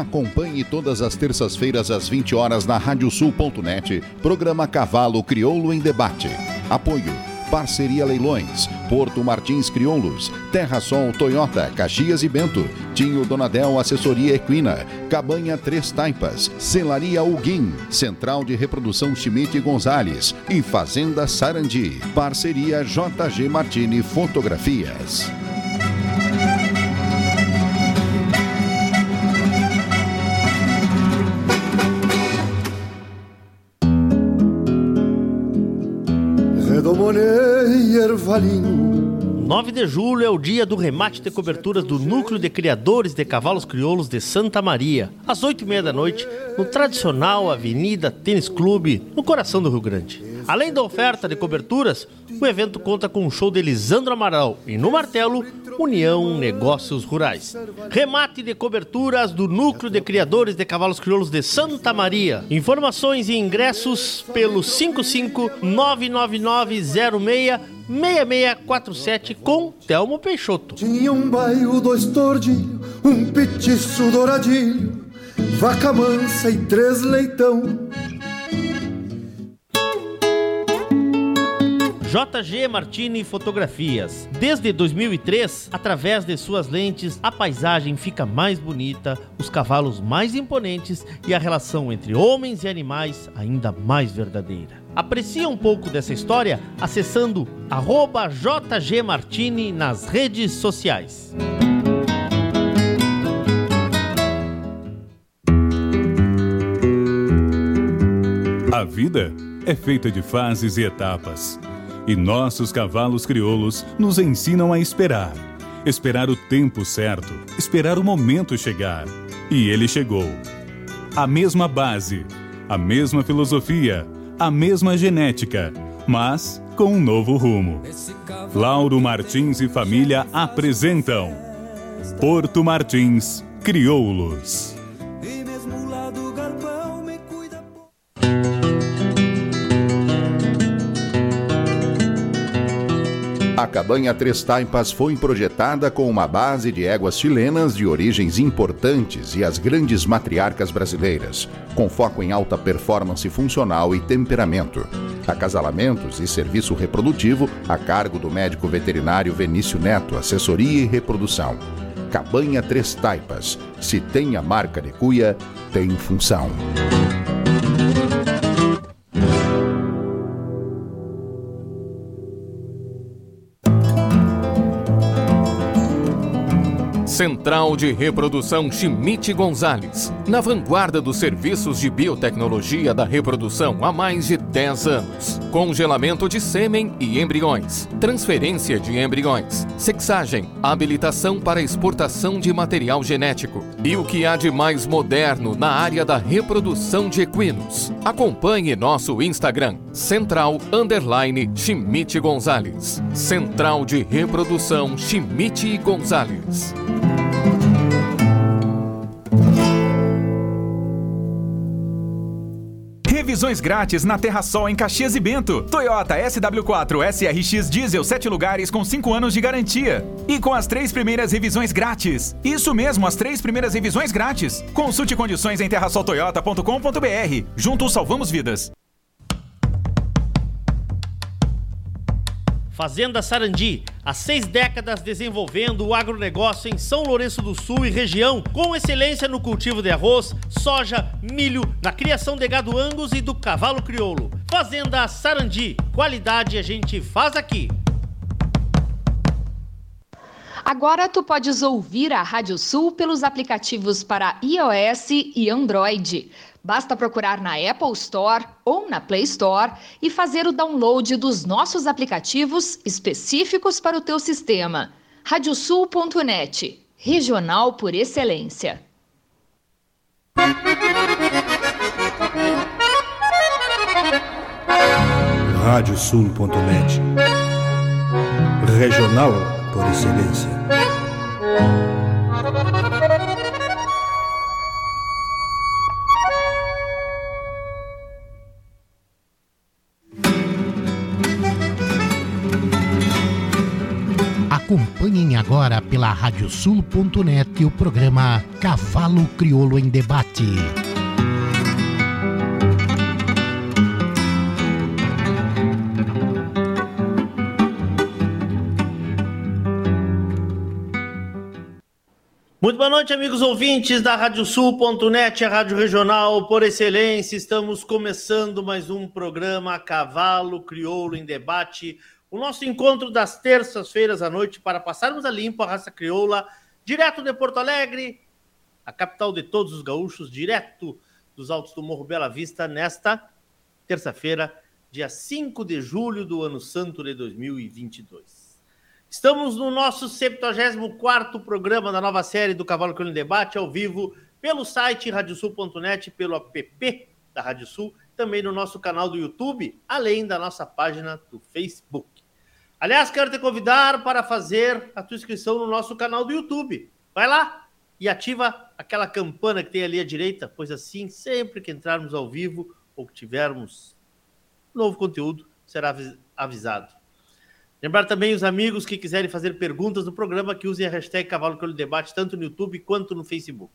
Acompanhe todas as terças-feiras às 20 horas na radiosul.net, programa Cavalo Crioulo em Debate. Apoio Parceria Leilões, Porto Martins Crioulos, Terra Sol Toyota, Caxias e Bento, Tinho Donadel Assessoria Equina, Cabanha Três Taipas, Celaria Uguim, Central de Reprodução Schmidt Gonzales e Fazenda Sarandi. Parceria JG Martini Fotografias. 9 de julho é o dia do remate de coberturas do Núcleo de Criadores de Cavalos Crioulos de Santa Maria, às 8 e meia da noite, no tradicional Avenida Tênis Clube, no coração do Rio Grande. Além da oferta de coberturas, o evento conta com um show de Lisandro Amaral e, no martelo, União Negócios Rurais. Remate de coberturas do Núcleo de Criadores de Cavalos Crioulos de Santa Maria. Informações e ingressos pelo 5599906 6647 com Telmo Peixoto. Tinha um bairro, dois tordinhos, um petiço douradinho, vaca mansa e três leitão. JG Martini Fotografias. Desde 2003, através de suas lentes, a paisagem fica mais bonita, os cavalos mais imponentes e a relação entre homens e animais ainda mais verdadeira. Aprecie um pouco dessa história acessando jgmartini nas redes sociais. A vida é feita de fases e etapas. E nossos cavalos crioulos nos ensinam a esperar. Esperar o tempo certo, esperar o momento chegar. E ele chegou. A mesma base, a mesma filosofia, a mesma genética, mas com um novo rumo. Lauro Martins e família apresentam Porto Martins Crioulos. A cabanha Três Taipas foi projetada com uma base de éguas chilenas de origens importantes e as grandes matriarcas brasileiras, com foco em alta performance funcional e temperamento. Acasalamentos e serviço reprodutivo a cargo do médico veterinário Venício Neto, assessoria e reprodução. Cabanha Três Taipas. Se tem a marca de cuia, tem função. Central de Reprodução Schmidt Gonzales, na vanguarda dos serviços de biotecnologia da reprodução há mais de 10 anos. Congelamento de sêmen e embriões, transferência de embriões, sexagem, habilitação para exportação de material genético e o que há de mais moderno na área da reprodução de equinos. Acompanhe nosso Instagram, Central Underline Schmidt Gonzales. Central de Reprodução Schmidt Gonzales. Revisões grátis na Terra Sol em Caxias e Bento. Toyota SW4 SRX Diesel 7 lugares com 5 anos de garantia. E com as três primeiras revisões grátis. Isso mesmo, as três primeiras revisões grátis. Consulte condições em terrasoltoyota.com.br. Juntos salvamos vidas. Fazenda Sarandi, há seis décadas desenvolvendo o agronegócio em São Lourenço do Sul e região, com excelência no cultivo de arroz, soja, milho, na criação de gado angus e do cavalo crioulo. Fazenda Sarandi, qualidade a gente faz aqui. Agora tu podes ouvir a Rádio Sul pelos aplicativos para iOS e Android. Basta procurar na Apple Store ou na Play Store e fazer o download dos nossos aplicativos específicos para o teu sistema. Radiosul.net, regional por excelência. Radiosul.net Regional por excelência. Agora pela radiosul.net o programa Cavalo Crioulo em Debate. Muito boa noite, amigos ouvintes da Radiosul.net, a rádio regional por excelência. Estamos começando mais um programa Cavalo Crioulo em Debate, o nosso encontro das terças-feiras à noite para passarmos a limpo a raça crioula, direto de Porto Alegre, a capital de todos os gaúchos, direto dos altos do Morro Bela Vista, nesta terça-feira, dia 5 de julho do ano santo de 2022. Estamos no nosso 74º programa da nova série do Cavalo Crioulo Debate, ao vivo, pelo site radiosul.net, pelo app da Rádio Sul, também no nosso canal do YouTube, além da nossa página do Facebook. Aliás, quero te convidar para fazer a tua inscrição no nosso canal do YouTube. Vai lá e ativa aquela campana que tem ali à direita, pois assim, sempre que entrarmos ao vivo ou que tivermos novo conteúdo, será avisado. Lembrar também os amigos que quiserem fazer perguntas no programa que usem a hashtag Cavalo Debate tanto no YouTube quanto no Facebook.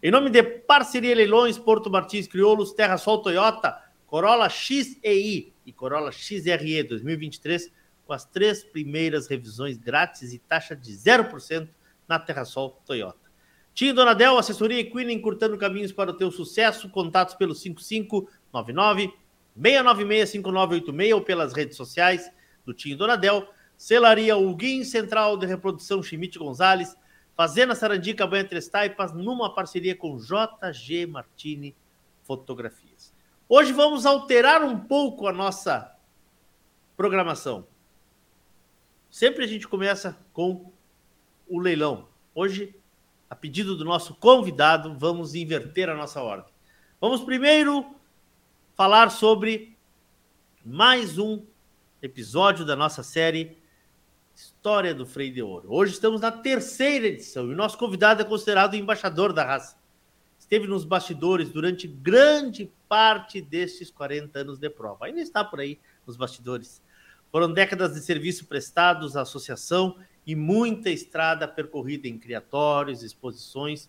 Em nome de Parceria Leilões, Porto Martins Crioulos, Terra Sol Toyota, Corolla XEI e Corolla XRE 2023, com as três primeiras revisões grátis e taxa de 0% na Terrasol Toyota. Tinha Donadel, assessoria equina encurtando caminhos para o teu sucesso. Contatos pelo 5599 696 5986 ou pelas redes sociais do Tinho Donadel. Celaria Huguim, Central de Reprodução Chimite Gonzalez. Fazenda Sarandica Banha Três Taipas, numa parceria com JG Martini Fotografias. Hoje vamos alterar um pouco a nossa programação. Sempre a gente começa com o leilão. Hoje, a pedido do nosso convidado, vamos inverter a nossa ordem. Vamos primeiro falar sobre mais um episódio da nossa série História do Freio de Ouro. Hoje estamos na terceira edição e o nosso convidado é considerado o embaixador da raça. Esteve nos bastidores durante grande parte destes 40 anos de prova. Ainda está por aí nos bastidores. Foram décadas de serviço prestados à associação e muita estrada percorrida em criatórios, exposições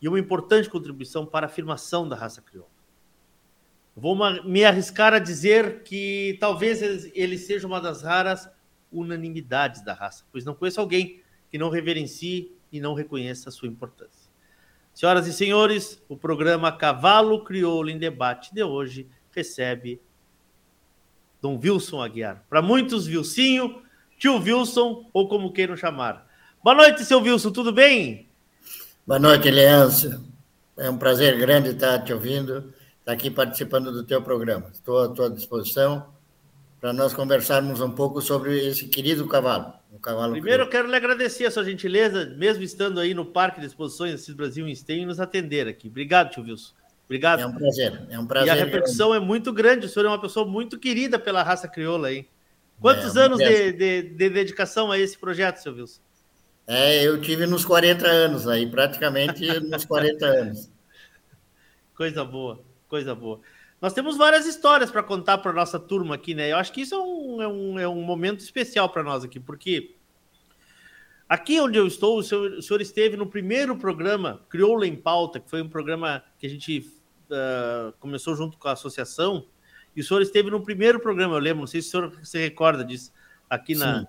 e uma importante contribuição para a afirmação da raça crioula. Vou me arriscar a dizer que talvez ele seja uma das raras unanimidades da raça, pois não conheço alguém que não reverencie e não reconheça a sua importância. Senhoras e senhores, o programa Cavalo Crioulo em Debate de hoje recebe Dom Wilson Aguiar. Para muitos, Vilcinho, tio Wilson, ou como queiram chamar. Boa noite, seu Wilson, tudo bem? Boa noite, Leandro. É um prazer grande estar te ouvindo, estar aqui participando do teu programa. Estou à tua disposição para nós conversarmos um pouco sobre esse querido cavalo. O cavalo Primeiro, eu quero lhe agradecer a sua gentileza, mesmo estando aí no Parque de Exposições Assis Brasil em Esteio, nos atender aqui. Obrigado, tio Wilson. Obrigado. É um prazer, é um prazer. E a repercussão é muito grande. O senhor é uma pessoa muito querida pela raça crioula aí. Quantos é, anos de, de, de, dedicação a esse projeto, seu Wilson? É, eu tive nos 40 anos aí, praticamente nos 40 anos. Coisa boa, coisa boa. Nós temos várias histórias para contar para nossa turma aqui, né? Eu acho que isso é um, é um, é um momento especial para nós aqui, porque aqui onde eu estou, o senhor, o senhor, esteve no primeiro programa Crioula em Pauta, que foi um programa que a gente uh, começou junto com a associação, e o senhor esteve no primeiro programa, eu lembro, não sei se o senhor se recorda disso, aqui na,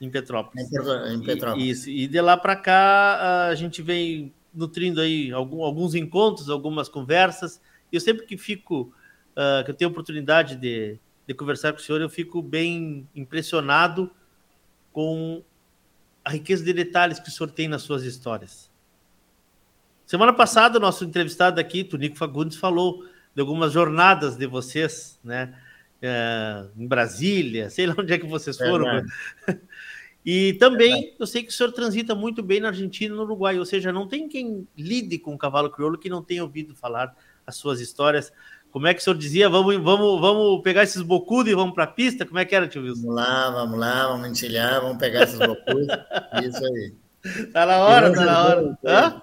em Petrópolis. Em Petrópolis. E, isso, e de lá para cá a gente vem nutrindo aí algum, alguns encontros, algumas conversas, e eu sempre que fico uh, que eu tenho oportunidade de, de conversar com o senhor, eu fico bem impressionado com a riqueza de detalhes que o senhor tem nas suas histórias. Semana passada, o nosso entrevistado aqui, Tonico Fagundes, falou de algumas jornadas de vocês, né? É, em Brasília, sei lá onde é que vocês foram. É, e também eu sei que o senhor transita muito bem na Argentina e no Uruguai, ou seja, não tem quem lide com o cavalo crioulo que não tenha ouvido falar as suas histórias. Como é que o senhor dizia? Vamos, vamos, vamos pegar esses bocudos e vamos para a pista? Como é que era, tio Wilson? Vamos lá, vamos lá, vamos encilhar, vamos pegar esses bocudos. Isso aí. Tá na hora, tá na hora. Hã?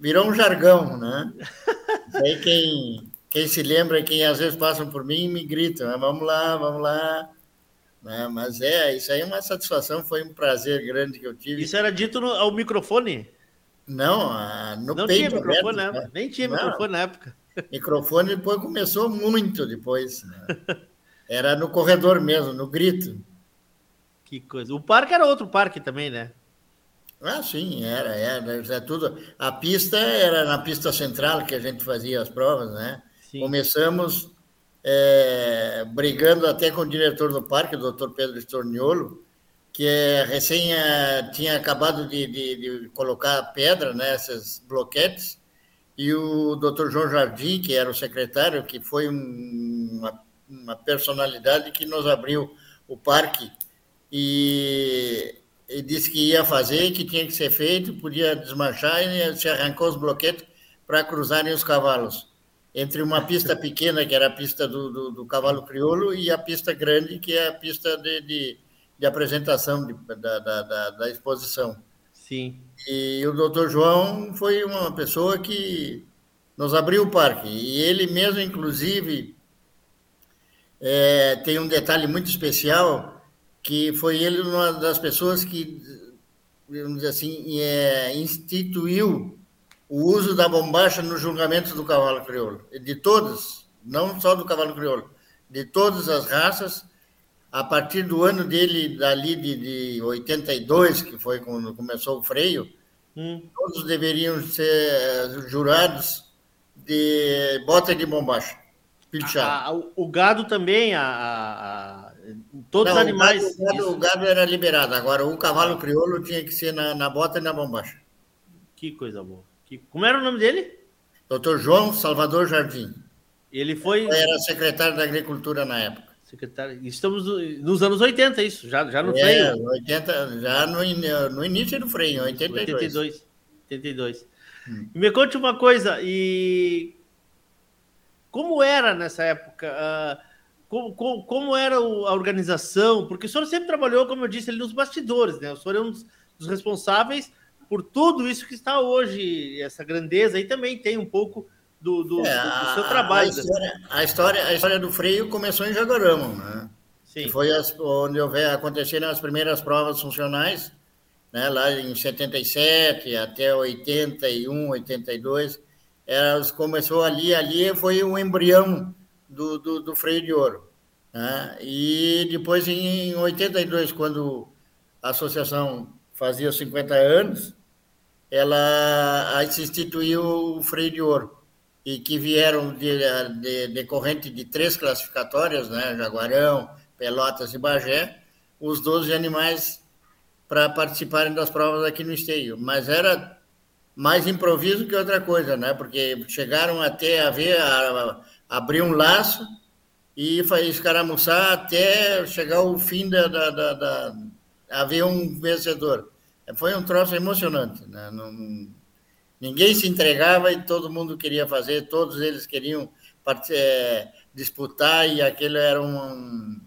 Virou um jargão, né? Isso aí quem, quem se lembra, quem às vezes passam por mim, me gritam, ah, vamos lá, vamos lá. Né? Mas é, isso aí é uma satisfação, foi um prazer grande que eu tive. Isso era dito no, ao microfone? Não, no Não tinha microfone na época, nem tinha microfone na época. Microfone depois começou muito depois. Né? Era no corredor mesmo, no grito. Que coisa. O parque era outro parque também, né? Ah, sim, era, era, era tudo. A pista era na pista central que a gente fazia as provas, né? Sim. Começamos é, brigando até com o diretor do parque, o doutor Pedro Estorniolo, que é, recém é, tinha acabado de, de, de, colocar pedra né, bloquetes, e o doutor João Jardim, que era o secretário, que foi um, uma, uma personalidade que nos abriu o parque e, e, disse que ia fazer, que tinha que ser feito, podia desmanchar e se arrancou os bloquetes para cruzarem os cavalos entre uma pista pequena, que era a pista do, do, do cavalo crioulo, e a pista grande, que é a pista de, de, de apresentação de, da, da, da, exposição. Sim. E o doutor João foi uma pessoa que nos abriu o parque, e ele mesmo, inclusive, é, tem um detalhe muito especial, que foi ele uma das pessoas que, vamos dizer assim, é, instituiu o uso da bombacha no julgamento do cavalo crioulo, de todos, não só do cavalo crioulo, de todas as raças, a partir do ano dele, dali de, de 82, que foi quando começou o freio, hum. todos deveriam ser jurados de bota de bombacha, pilchado. o gado também, a, a, todos os animais... O gado, o gado, era liberado, agora o cavalo crioulo tinha que ser na, na bota e na bombacha. Que coisa boa. Que, como era o nome dele? Doutor João Salvador Jardim. Ele foi. Era secretário da Agricultura na época. Secretário. Estamos nos anos 80, isso, já, já no é, freio. 80, já no, no início do freio, 82. 82. 82. Hum. Me conte uma coisa, e como era nessa época? Como, como, como, era a organização? Porque o senhor sempre trabalhou, como eu disse, ali nos bastidores, né? O senhor é um dos, dos responsáveis por tudo isso que está hoje, essa grandeza, e também tem um pouco do, do, é, do, do seu trabalho. A história, a história, a, história, do freio começou em Jaguarão, né? Sim. Foi as, onde aconteceram as primeiras provas funcionais, né? lá em 77 até 81, 82. Elas começou ali, ali foi o embrião do, do, do freio de ouro. Né? E depois, em 82, quando a associação fazia 50 anos, ela se instituiu o freio de ouro e que vieram de, de, decorrente de três classificatórias, né, Jaguarão, Pelotas e Bagé, os 12 animais para participarem das provas aqui no esteio. Mas era mais improviso que outra coisa, né? Porque chegaram até a ver, a, abrir um laço e escaramuçar até chegar o fim da, da, da, da haver um vencedor foi um troço emocionante. Né? Não, ninguém se entregava e todo mundo queria fazer, todos eles queriam é, disputar e aquilo era um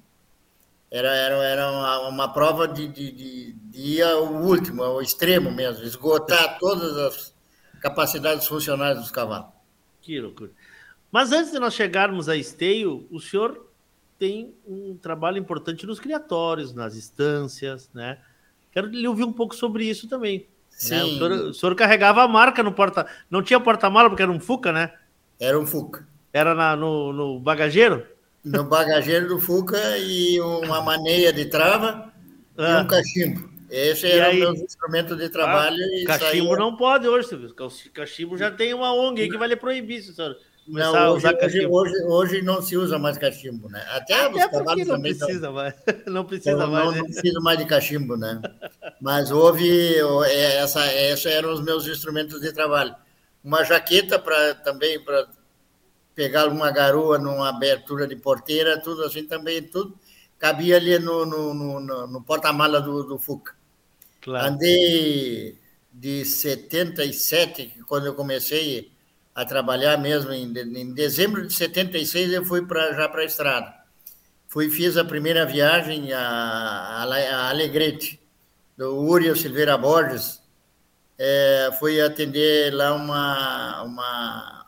era, era, era uma, uma prova de, de, de, de ir ao último, ao extremo mesmo, esgotar todas as capacidades funcionais dos cavalos. Que loucura. Mas antes de nós chegarmos a esteio, o senhor tem um trabalho importante nos criatórios, nas instâncias, né? Quero lhe ouvir um pouco sobre isso também. Né? Sim. Né? O, senhor, o, senhor, carregava a marca no porta. Não tinha porta-mala porque era um Fuca, né? Era um Fuca. Era na, no, no bagageiro? No bagageiro do Fuca e uma maneia de trava ah. e um cachimbo. Esse e era aí... o meu instrumento de trabalho. Ah, cachimbo saía... não pode hoje, Silvio. Cachimbo já tem uma ONG aí que vai lhe proibir, senhor não, a usar hoje, cachimbo. Hoje, hoje, não se usa mais cachimbo, né? Até, Até os cavalos não também precisa não, mais. Não precisa não, mais. Não, né? precisa mais de cachimbo, né? Mas houve é, essa, essa eram os meus instrumentos de trabalho. Uma jaqueta para também para pegar uma garoa numa abertura de porteira, tudo assim também, tudo cabia ali no, no, no, no porta-mala do, do Fuca. Claro. Andei de 77, quando eu comecei a trabalhar mesmo. Em, em dezembro de 76 eu fui pra, já para a estrada. Fui, fiz a primeira viagem a, a, a Alegrete, do Uriel Silveira Borges. É, fui atender lá uma, uma,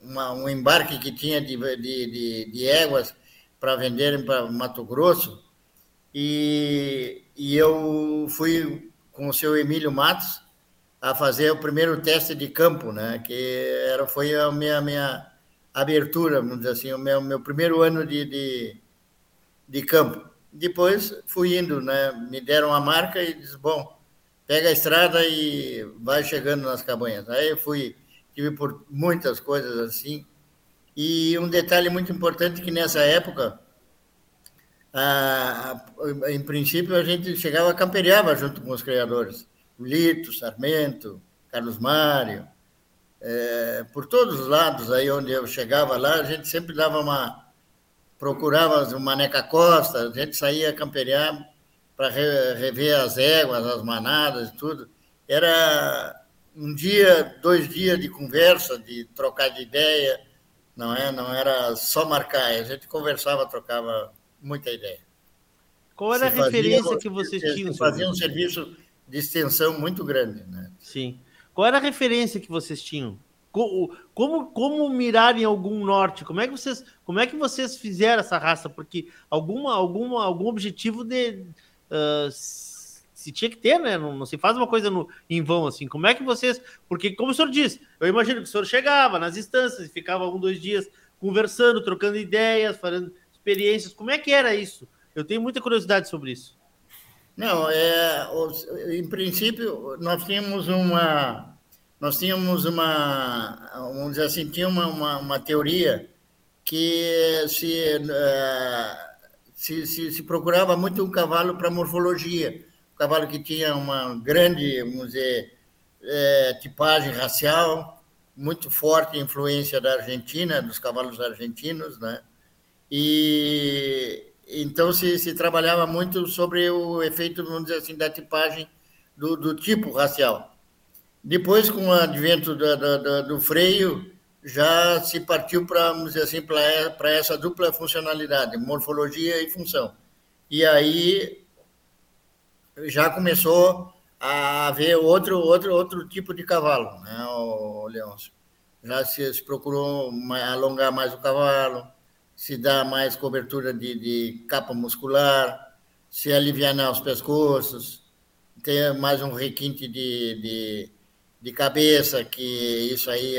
uma, um embarque que tinha de, de, de, de éguas para venderem para Mato Grosso. e, e eu fui com o seu Emílio Matos a fazer o primeiro teste de campo, né? Que era, foi a minha, minha abertura, vamos dizer assim, o meu, meu primeiro ano de, de, de campo. Depois fui indo, né? Me deram a marca e disse, bom, pega a estrada e vai chegando nas cabanhas. Aí eu fui, tive por muitas coisas assim. E um detalhe muito importante que nessa época, a, a, em princípio, a gente chegava, camperiava junto com os criadores. Lito, Sarmento, Carlos Mário, é, por todos os lados aí onde eu chegava lá, a gente sempre dava uma procurava o Maneca Costa, a gente saía a campear para rever as éguas, as manadas e tudo. Era um dia, dois dias de conversa, de trocar de ideia, não é? Não era só marcar, a gente conversava, trocava muita ideia. Qual era se a referência fazia, que vocês tinham? Fazia um serviço de extensão muito grande, né? Sim. Qual era a referência que vocês tinham? Como, como mirar em algum norte? Como é que vocês, como é que vocês fizeram essa raça? Porque alguma, alguma, algum objetivo de uh, se tinha que ter, né? Não, não, se faz uma coisa no, em vão assim. Como é que vocês? Porque como o senhor disse, eu imagino que o senhor chegava nas instâncias e ficava um dois dias conversando, trocando ideias, fazendo experiências. Como é que era isso? Eu tenho muita curiosidade sobre isso. Não, é, em princípio nós tínhamos uma nós tínhamos uma, vamos dizer assim, tinha uma, uma, uma teoria que se, uh, se, se, se, procurava muito um cavalo para morfologia, um cavalo que tinha uma grande, vamos dizer, é, tipagem racial, muito forte influência da Argentina, dos cavalos argentinos, né? E então se, se trabalhava muito sobre o efeito, vamos dizer assim, da tipagem do, do tipo racial. Depois, com o advento do, do, do freio, já se partiu para, assim, para essa dupla funcionalidade, morfologia e função. E aí já começou a haver outro, outro, outro tipo de cavalo, né, o Leôncio? Já se procurou alongar mais o cavalo, se dar mais cobertura de, de capa muscular, se aliviar os pescoços, ter mais um requinte de, de de cabeça, que isso aí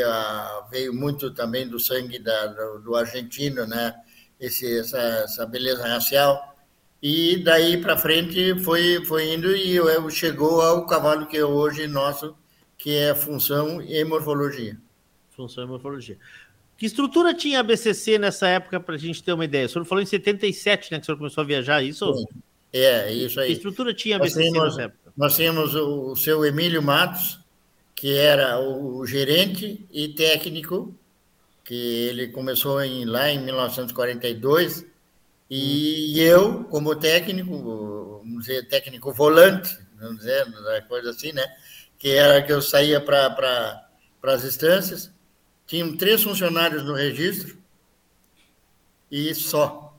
veio muito também do sangue da, do, do, argentino, né? Esse, essa, essa beleza racial. E daí para frente foi, foi indo e eu, chegou ao cavalo que é hoje nosso, que é função e morfologia. Função e morfologia. Que estrutura tinha a BCC nessa época, para a gente ter uma ideia? O senhor falou em 77, né, que o senhor começou a viajar, isso? Sim. É, isso aí. Que estrutura tinha a BCC tínhamos, nessa época? Nós tínhamos o, o seu Emílio Matos, que era o gerente e técnico, que ele começou em, lá em 1942, e hum. eu, como técnico, vamos dizer, técnico volante, vamos dizer, coisa assim, né? Que era que eu saía para pra, as instâncias, tinham três funcionários no registro e só.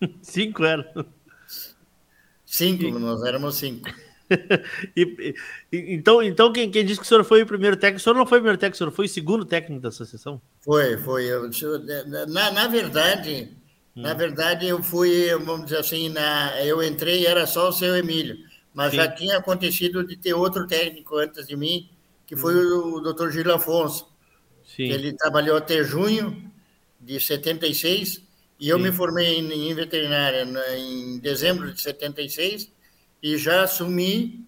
Cinco eram. Cinco, nós éramos cinco. e, e, então, então quem, quem disse que o senhor foi o primeiro técnico, o senhor não foi o primeiro técnico, o senhor foi o segundo técnico da associação? Foi, foi. Eu, na, na verdade, hum. na verdade, eu fui, vamos dizer assim, na, eu entrei e era só o seu Emílio, mas Sim. já tinha acontecido de ter outro técnico antes de mim, que foi hum. o, o doutor Gil Afonso. Sim. Ele trabalhou até junho de 76 e eu Sim. me formei em, em veterinária em dezembro de 76 e já assumi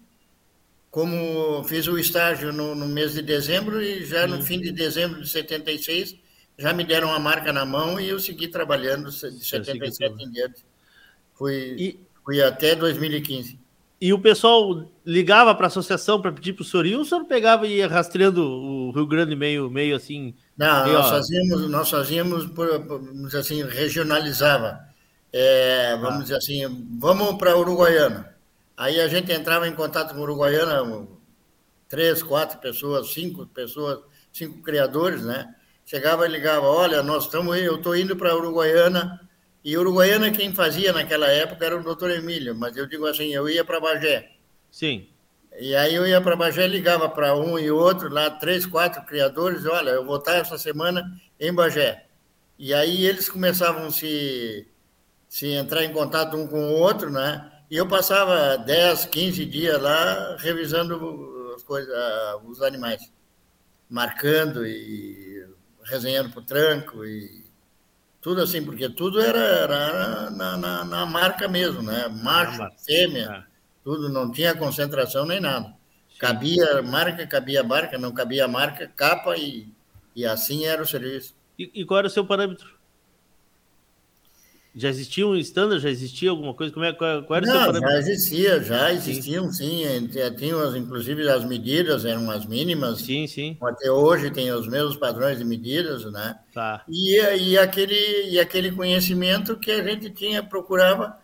como fiz o estágio no, no mês de dezembro e já no uhum. fim de dezembro de 76 já me deram a marca na mão e eu segui trabalhando de 77 em diante. Fui, e, fui até 2015. E o pessoal ligava para a associação para pedir para o senhor ir, o senhor pegava e ia rastreando o Rio Grande meio, meio assim? Não, meio, nós fazíamos, nós fazíamos, por, por, assim, regionalizava. É, vamos ah. dizer assim, vamos para Uruguaiana. Aí a gente entrava em contato com Uruguaiana, três, quatro pessoas, cinco pessoas, cinco criadores, né? Chegava e ligava, olha, nós estamos, eu estou indo para Uruguaiana, e Uruguaiana quem fazia naquela época era o doutor Emílio, mas eu digo assim, eu ia para Bagé. Sim. E aí eu ia para Bagé, ligava para um e outro, lá três, quatro criadores, olha, eu vou estar essa semana em Bagé. E aí eles começavam a se se entrar em contato um com o outro, né? E eu passava 10, 15 dias lá revisando as coisas, os animais, marcando e resenhando para o tranco e tudo assim, porque tudo era, era na, na, na, marca mesmo, né? Macho, fêmea, é. tudo, não tinha concentração nem nada. Cabia marca, cabia marca, não cabia marca, capa e, e assim era o serviço. E, e qual era o seu parâmetro? Já existia um standard? Já existia alguma coisa? Como é, qual, qual era Não? Já existia, já existiam, sim. sim. Tinham, inclusive, as medidas eram as mínimas. Sim, sim. Até hoje tem os mesmos padrões de medidas, né? Tá. E, e, aquele, e aquele conhecimento que a gente tinha, procurava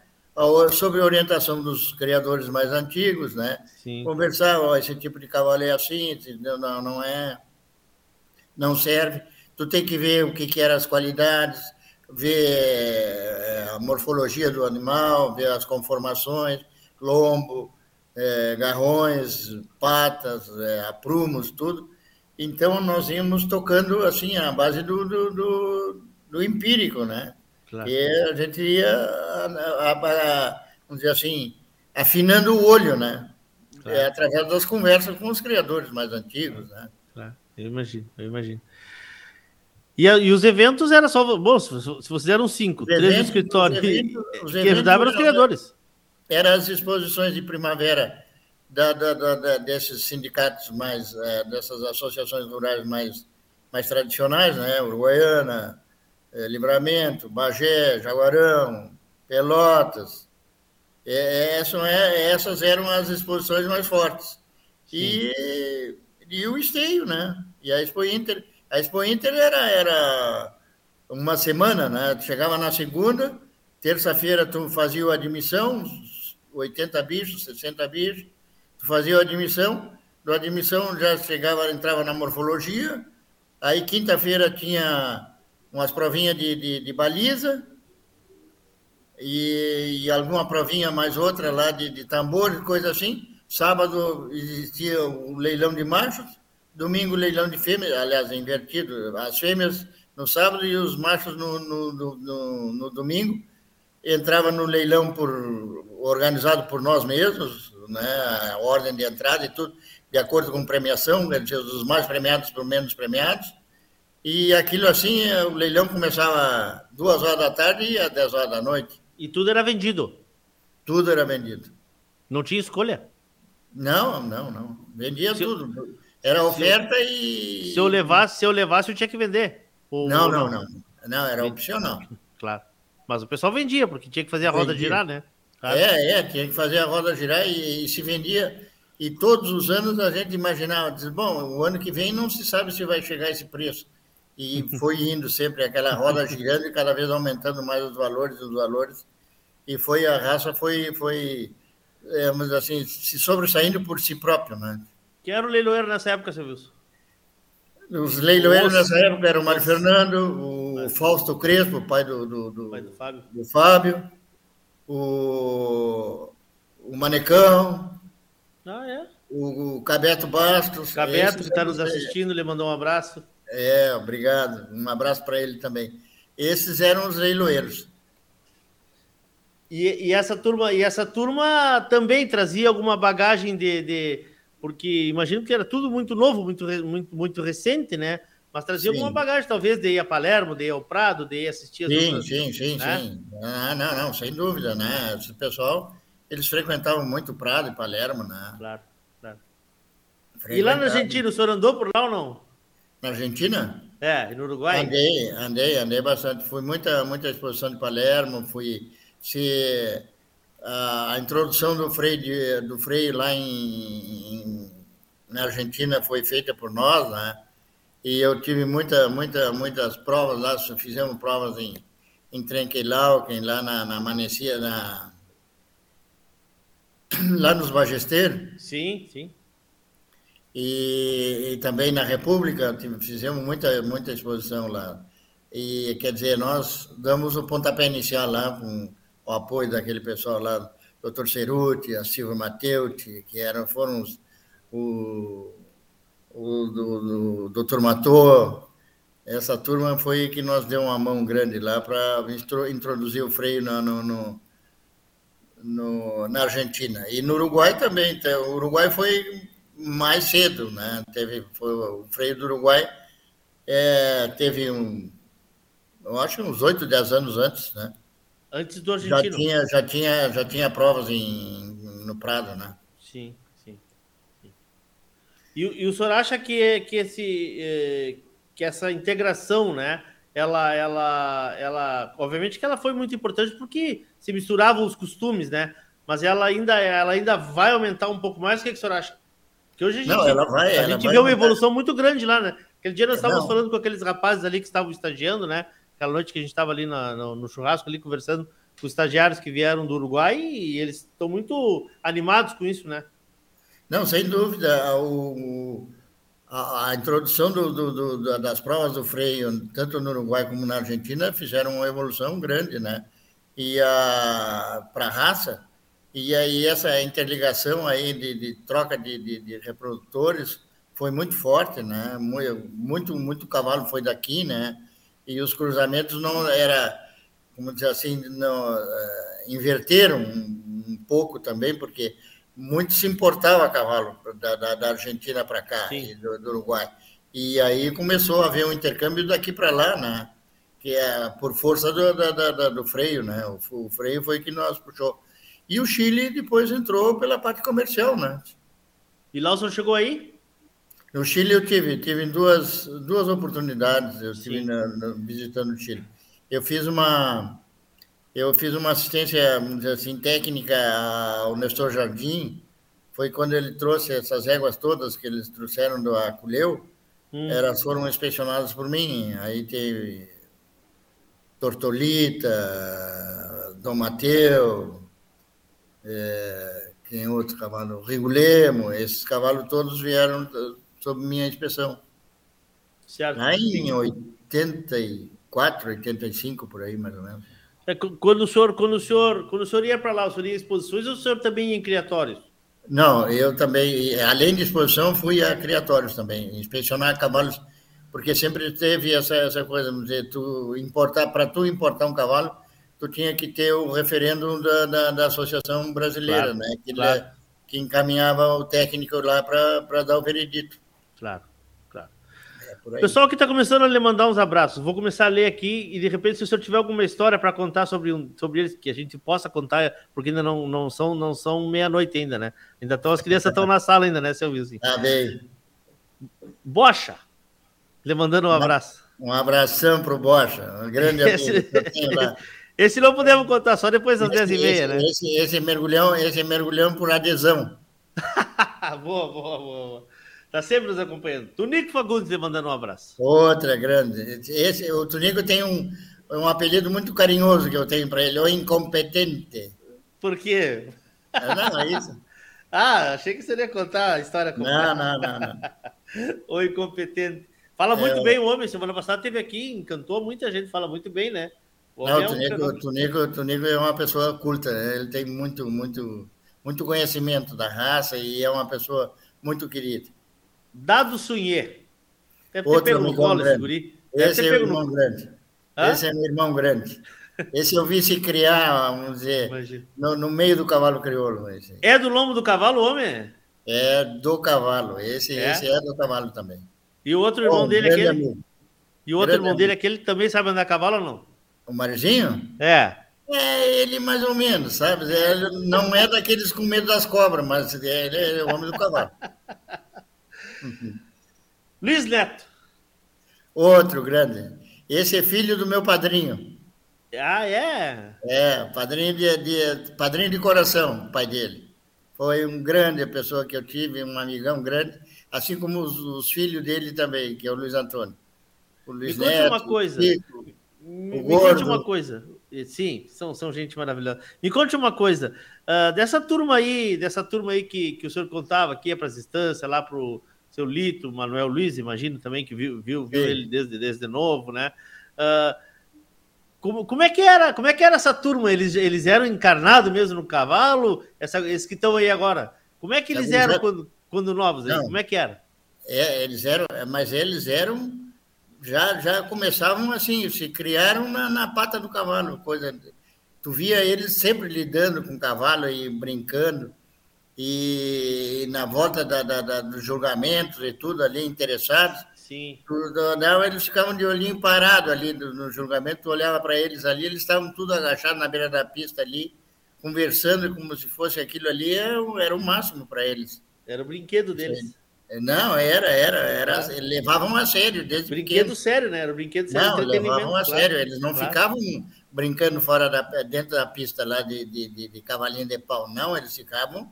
sobre orientação dos criadores mais antigos, né? Sim. Conversar, ó, esse tipo de cavalo é assim, não, não é, não serve. Tu tem que ver o que, que eram as qualidades, ver eh, a morfologia do animal, ver as conformações, lombo, é, garrões, patas, é, aprumos, tudo. Então, nós íamos tocando, assim, a base do, do, do, do empírico, né? Claro. E a gente ia, a, a, vamos dizer assim, afinando o olho, né? Claro. É, através das conversas com os criadores mais antigos, né? Claro, eu imagino, eu imagino. E, e, os eventos era só. Bom, se, se vocês eram cinco, os três eventos, escritórios que ajudavam os criadores. Eram as exposições de primavera da, da, da, desses sindicatos mais, é, dessas associações rurais mais, mais tradicionais, né? Uruguaiana, é, Livramento, Bagé, Jaguarão, Pelotas. Essas, é, essas eram as exposições mais fortes. E, e o esteio, né? E a Expo Inter a Expo Inter era, era uma semana, né? Tu chegava na segunda, terça-feira tu fazia a admissão, 80 bichos, 60 bichos, tu fazia a admissão, do admissão já chegava, entrava na morfologia, aí quinta-feira tinha umas provinhas de, de, de baliza, e, e, alguma provinha mais outra lá de, de tambor, coisa assim. Sábado existia o leilão de machos, domingo leilão de fêmeas, aliás, é invertido, as fêmeas no sábado e os machos no, no, no, no domingo. Entrava no leilão por, organizado por nós mesmos, né, a ordem de entrada e tudo, de acordo com premiação, os mais premiados por menos premiados. E aquilo assim, o leilão começava duas horas da tarde e às dez horas da noite. E tudo era vendido? Tudo era vendido. Não tinha escolha? Não, não, não. Vendia se tudo. Era oferta se e. Se eu levasse, se eu levasse, eu tinha que vender. Ou, não, não, não, não, não. era opcional. Claro. Mas o pessoal vendia, porque tinha que fazer a roda vendia. girar, né? Claro. É, é, tinha que fazer a roda girar e, e, se vendia. E todos os anos a gente imaginava, diz, bom, o ano que vem não se sabe se vai chegar esse preço. E foi indo sempre aquela roda girando e cada vez aumentando mais os valores, os valores. E foi a raça foi, foi, é, assim, se sobressaindo por si próprio, né? Quem era o leiloeiro nessa época, seu Wilson? Os leiloeiros nessa época eram o Mário Fernando, o Fausto Crespo, pai do, do, do, pai do Fábio, do Fábio o, o Manecão, ah, é? o, o Cabeto Bastos. Cabeto, que está nos assistindo, ele mandou um abraço. É, obrigado. Um abraço para ele também. Esses eram os leiloeiros. E, e, essa turma, e essa turma também trazia alguma bagagem de, de porque imagino que era tudo muito novo, muito, muito, muito recente, né? Mas trazia sim. alguma bagagem, talvez, de ir a Palermo, de ir ao Prado, de ir assistir as Sim, outras, sim, sim, né? sim. Ah, não, não, sem dúvida, né? Esse pessoal, eles frequentavam muito Prado e Palermo, né? Claro, claro. E lá na Argentina, o senhor andou por lá ou não? Na Argentina? É, e no Uruguai? Andei, andei, andei bastante. Fui muita, muita exposição de Palermo, fui se a introdução do freio, do freio lá em, em, na Argentina foi feita por nós, né? E eu tive muita, muita, muitas provas lá, fizemos provas em, em Trenqueilauquen, lá na, na Manecia, na, lá nos Magesteiros. Sim, sim. E, e, também na República, fizemos muita, muita exposição lá. E, quer dizer, nós damos o pontapé inicial lá com o apoio daquele pessoal lá, doutor Ceruti, a Silvia Mateuti, que eram, foram os, o, o do, do doutor Matô, essa turma foi que nós deu uma mão grande lá para introduzir o freio no, no, no, no, na Argentina. E no Uruguai também. Então, o Uruguai foi mais cedo, né? Teve, foi, o freio do Uruguai é, teve um, eu acho uns 8, 10 anos antes, né? Antes do argentino. Já tinha, já tinha, já tinha provas em, no Prado, né? Sim, sim. sim. E, e, o senhor acha que, que, esse, eh, que essa integração, né? Ela, ela, ela, obviamente que ela foi muito importante porque se misturavam os costumes, né? Mas ela ainda, ela ainda vai aumentar um pouco mais. O que, que o senhor acha? Porque hoje a gente, Não, ela vai, a ela gente vai vê uma evolução muito grande lá, né? Aquele dia nós estávamos Não. falando com aqueles rapazes ali que estavam estagiando, né? Aquela noite que a gente estava ali na- no, no churrasco ali conversando com os estagiários que vieram do Uruguai e eles estão muito animados com isso, né? Não, sem dúvida. O, a, a introdução do, do- do- da- das provas do freio, tanto no Uruguai como na Argentina, fizeram uma evolução grande, né? E para a raça, e aí essa interligação aí de, de troca de, de- de reprodutores foi muito forte, né? Muito, muito cavalo foi daqui, né? E os cruzamentos não era, como dizer assim, não eh, inverteram um, um pouco também, porque muito se importava cavalo da, da, da Argentina para cá e do, do Uruguai. E aí começou a haver um intercâmbio daqui para lá, né? Que é por força do, da, do freio, né? O, o freio foi que nós puxou. E o Chile depois entrou pela parte comercial, né? E senhor chegou aí? No Chile eu tive, tive duas, duas oportunidades, eu estive na- na- visitando o Chile. Eu fiz uma eu fiz uma assistência, vamos dizer assim, técnica ao Nestor Jardim, foi quando ele trouxe essas éguas todas que eles trouxeram do Aculeu, Hum. elas foram inspecionadas por mim, aí teve Tortolita, Dom Mateu, é, quem outro cavalo? Rigulemo, esses cavalos todos vieram sob minha inspeção. Certo. Lá em 84, 85, por aí, mais ou menos. É, quando o senhor, quando o senhor, quando o senhor ia para lá, o senhor ia em exposições ou o senhor também ia em criatórios? Não, eu também, além de exposição, fui a criatórios também, inspecionar cavalos, porque sempre teve essa, essa coisa, dizer, tu importar, para tu importar um cavalo, tu tinha que ter o referendo da, da, da Associação Brasileira, Claro, né? Que, claro. que encaminhava o técnico lá para dar o veredito. Claro, claro. É. Pessoal que está começando a lhe mandar uns abraços, vou começar a ler aqui e de repente, se o senhor tiver alguma história para contar sobre, um, sobre eles, que a gente possa contar, porque ainda não, não são, não são meia-noite ainda, né? Ainda estão, as crianças estão na sala ainda, né, seu Wilson? Tá bem. Bocha, lhe mandando um abraço. Um abração para o Bocha, um grande amigo Esse- não podemos contar, só depois das Esse, 10 e meia, esse, né? esse, esse mergulhão, esse mergulhão por adesão. boa, boa, boa, boa. Tá sempre nos acompanhando. Tunico Fagundes lhe mandando um abraço. Outra grande. Esse, o Tunico tem um, um apelido muito carinhoso que eu tenho para ele, o incompetente. Por quê? Não, é isso? Ah, achei que você ia contar a história completa. Não, não, não, não. O incompetente. Fala muito É. bem o homem. Semana passada teve aqui, encantou muita gente, fala muito bem, né? O Não, é um Tunico, o Tunico, Tunico é uma pessoa culta, né? ele tem muito, muito, muito conhecimento da raça e é uma pessoa muito querida. Dado Sunhê. Deve ter Outro pego no colo esse guri. Esse é no... Esse é meu irmão grande. Esse eu vi se criar, vamos dizer, no, no meio do cavalo crioulo. Esse. É do lombo do cavalo, homem? É do cavalo. Esse É? esse é do cavalo também. E o outro irmão Bom, dele, grande aquele. amigo. E o outro grande irmão dele, aquele também sabe andar a cavalo ou não? O Marzinho? É. É ele mais ou menos, sabe? Ele não é daqueles com medo das cobras, mas ele é o homem do cavalo. Luiz Neto. Outro grande. Esse é filho do meu padrinho. Ah, é? É, padrinho de, de- padrinho de coração, pai dele. Foi um grande pessoa que eu tive, um amigão grande, assim como os, os filhos dele também, que é o Luiz Antônio. O Me Luiz conte Neto, uma coisa. o Chico. Me, O me conte uma coisa. Sim, são, são gente maravilhosa. Me conte uma coisa. ah, dessa turma aí, dessa turma aí que, que o senhor contava, que ia para as instâncias, lá para o seu Lito, Manuel Luiz, imagino também que viu, viu, viu ele desde, desde novo, né? Ah, como, como é que era? Como é que era essa turma? Eles, eles eram encarnados mesmo no cavalo? Essa, esses que estão aí agora. Como é que eles eram quando, quando novos? Não. Como é que era? É, eles eram, mas eles eram já, já começavam assim, se criaram na, na pata do cavalo, coisa. Tu via eles sempre lidando com o cavalo e brincando, e, na volta da, da, da, dos julgamentos e tudo ali, interessados. Sim. Tudo, não, eles ficavam de olhinho parado ali no, no julgamento, tu olhava para eles ali, eles estavam tudo agachados na beira da pista ali, conversando como se fosse aquilo ali, era, é era o máximo para eles. Era o brinquedo deles. Sim. Não, era, era, era, levavam a sério desde Brinquedo pequeno. sério, né? Era brinquedo sério. Não, levavam a claro. sério, eles não claro. ficavam brincando fora da, dentro da pista lá de, de, de, de cavalinho de pau, não, eles ficavam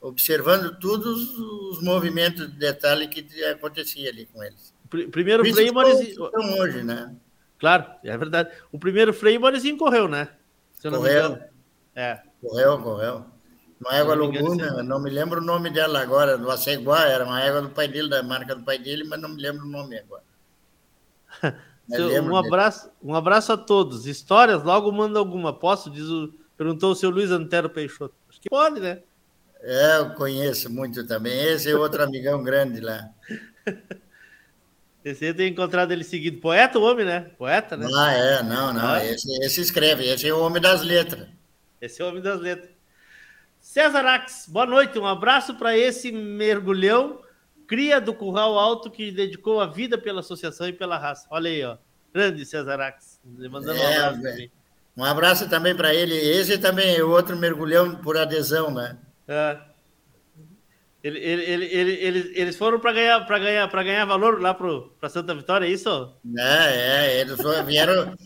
observando todos os movimentos de detalhe que acontecia ali com eles. Primeiro Isso freio, Morizinho. hoje, né? Claro, é verdade. O primeiro freio, Morizinho correu, né? Correu. É. Correu, correu. Uma égua Luguna, não me lembro o nome dela agora, do Aceguá, era uma égua do pai dele, da marca do pai dele, mas não me lembro o nome agora. um, abraço, um abraço a todos. Histórias, logo manda alguma. Posso? Diz o, perguntou o seu Luiz Antero Peixoto. Acho que pode, né? É, eu conheço muito também. Esse é outro amigão grande lá. Esse eu tenho encontrado ele seguido. Poeta, o homem, né? Poeta, né? Ah, é, não, não. Ah. Esse, esse escreve, esse é o homem das letras. Esse é o homem das letras. César Ax, boa noite. Um abraço para esse mergulhão, cria do Curral Alto, que dedicou a vida pela associação e pela raça. Olha aí, ó. Grande César Ax. Mandando é, um abraço também. Um abraço também para ele. Esse também é outro mergulhão por adesão, né? É. Ele, ele, ele, ele, eles foram para ganhar, ganhar, ganhar valor lá para Santa Vitória, é isso? É, é, eles vieram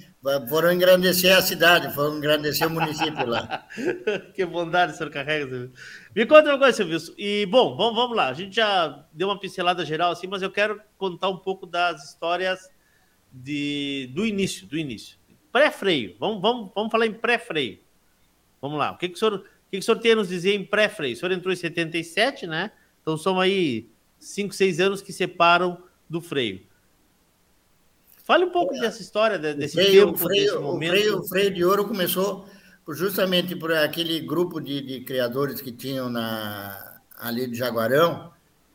foram engrandecer a cidade, foram engrandecer o município lá. que bondade, senhor Carrega. Me conta uma coisa, Silvio. E, bom, vamos, vamos lá. A gente já deu uma pincelada geral assim, mas eu quero contar um pouco das histórias de, do início, do início. Pré-freio. Vamos, vamos, vamos falar em pré-freio. Vamos lá. O que, que, o senhor, que, que o senhor tem a nos dizer em pré-freio? O senhor entrou em 77, né? Então são aí 5, 6 anos que separam do freio. Fale um pouco dessa história, desse freio, tempo, freio, desse momento. O freio, o freio de ouro começou justamente por aquele grupo de, de criadores que tinham na, ali de Jaguarão,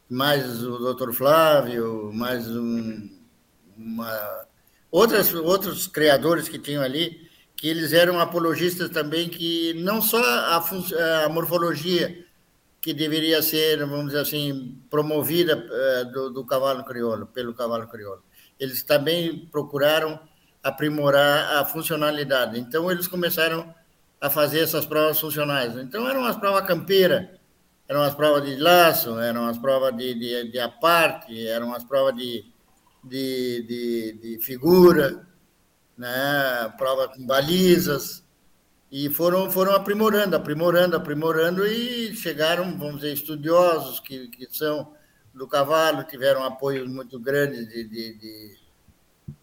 mais o doutor Flávio, mais um, uma, outras, outros criadores que tinham ali, que eles eram apologistas também, que não só a, a morfologia que deveria ser, vamos dizer assim, promovida uh, do, do cavalo crioulo, pelo cavalo crioulo, eles também procuraram aprimorar a funcionalidade. Então, eles começaram a fazer essas provas funcionais. Então, eram as provas campeiras, eram as provas de laço, eram as provas de, de, de aparte, eram as provas de, de, de, de figura, né? prova com balizas, e foram, foram aprimorando, aprimorando, aprimorando, e chegaram, vamos dizer, estudiosos que, que são do cavalo, tiveram apoio muito grande de, de, de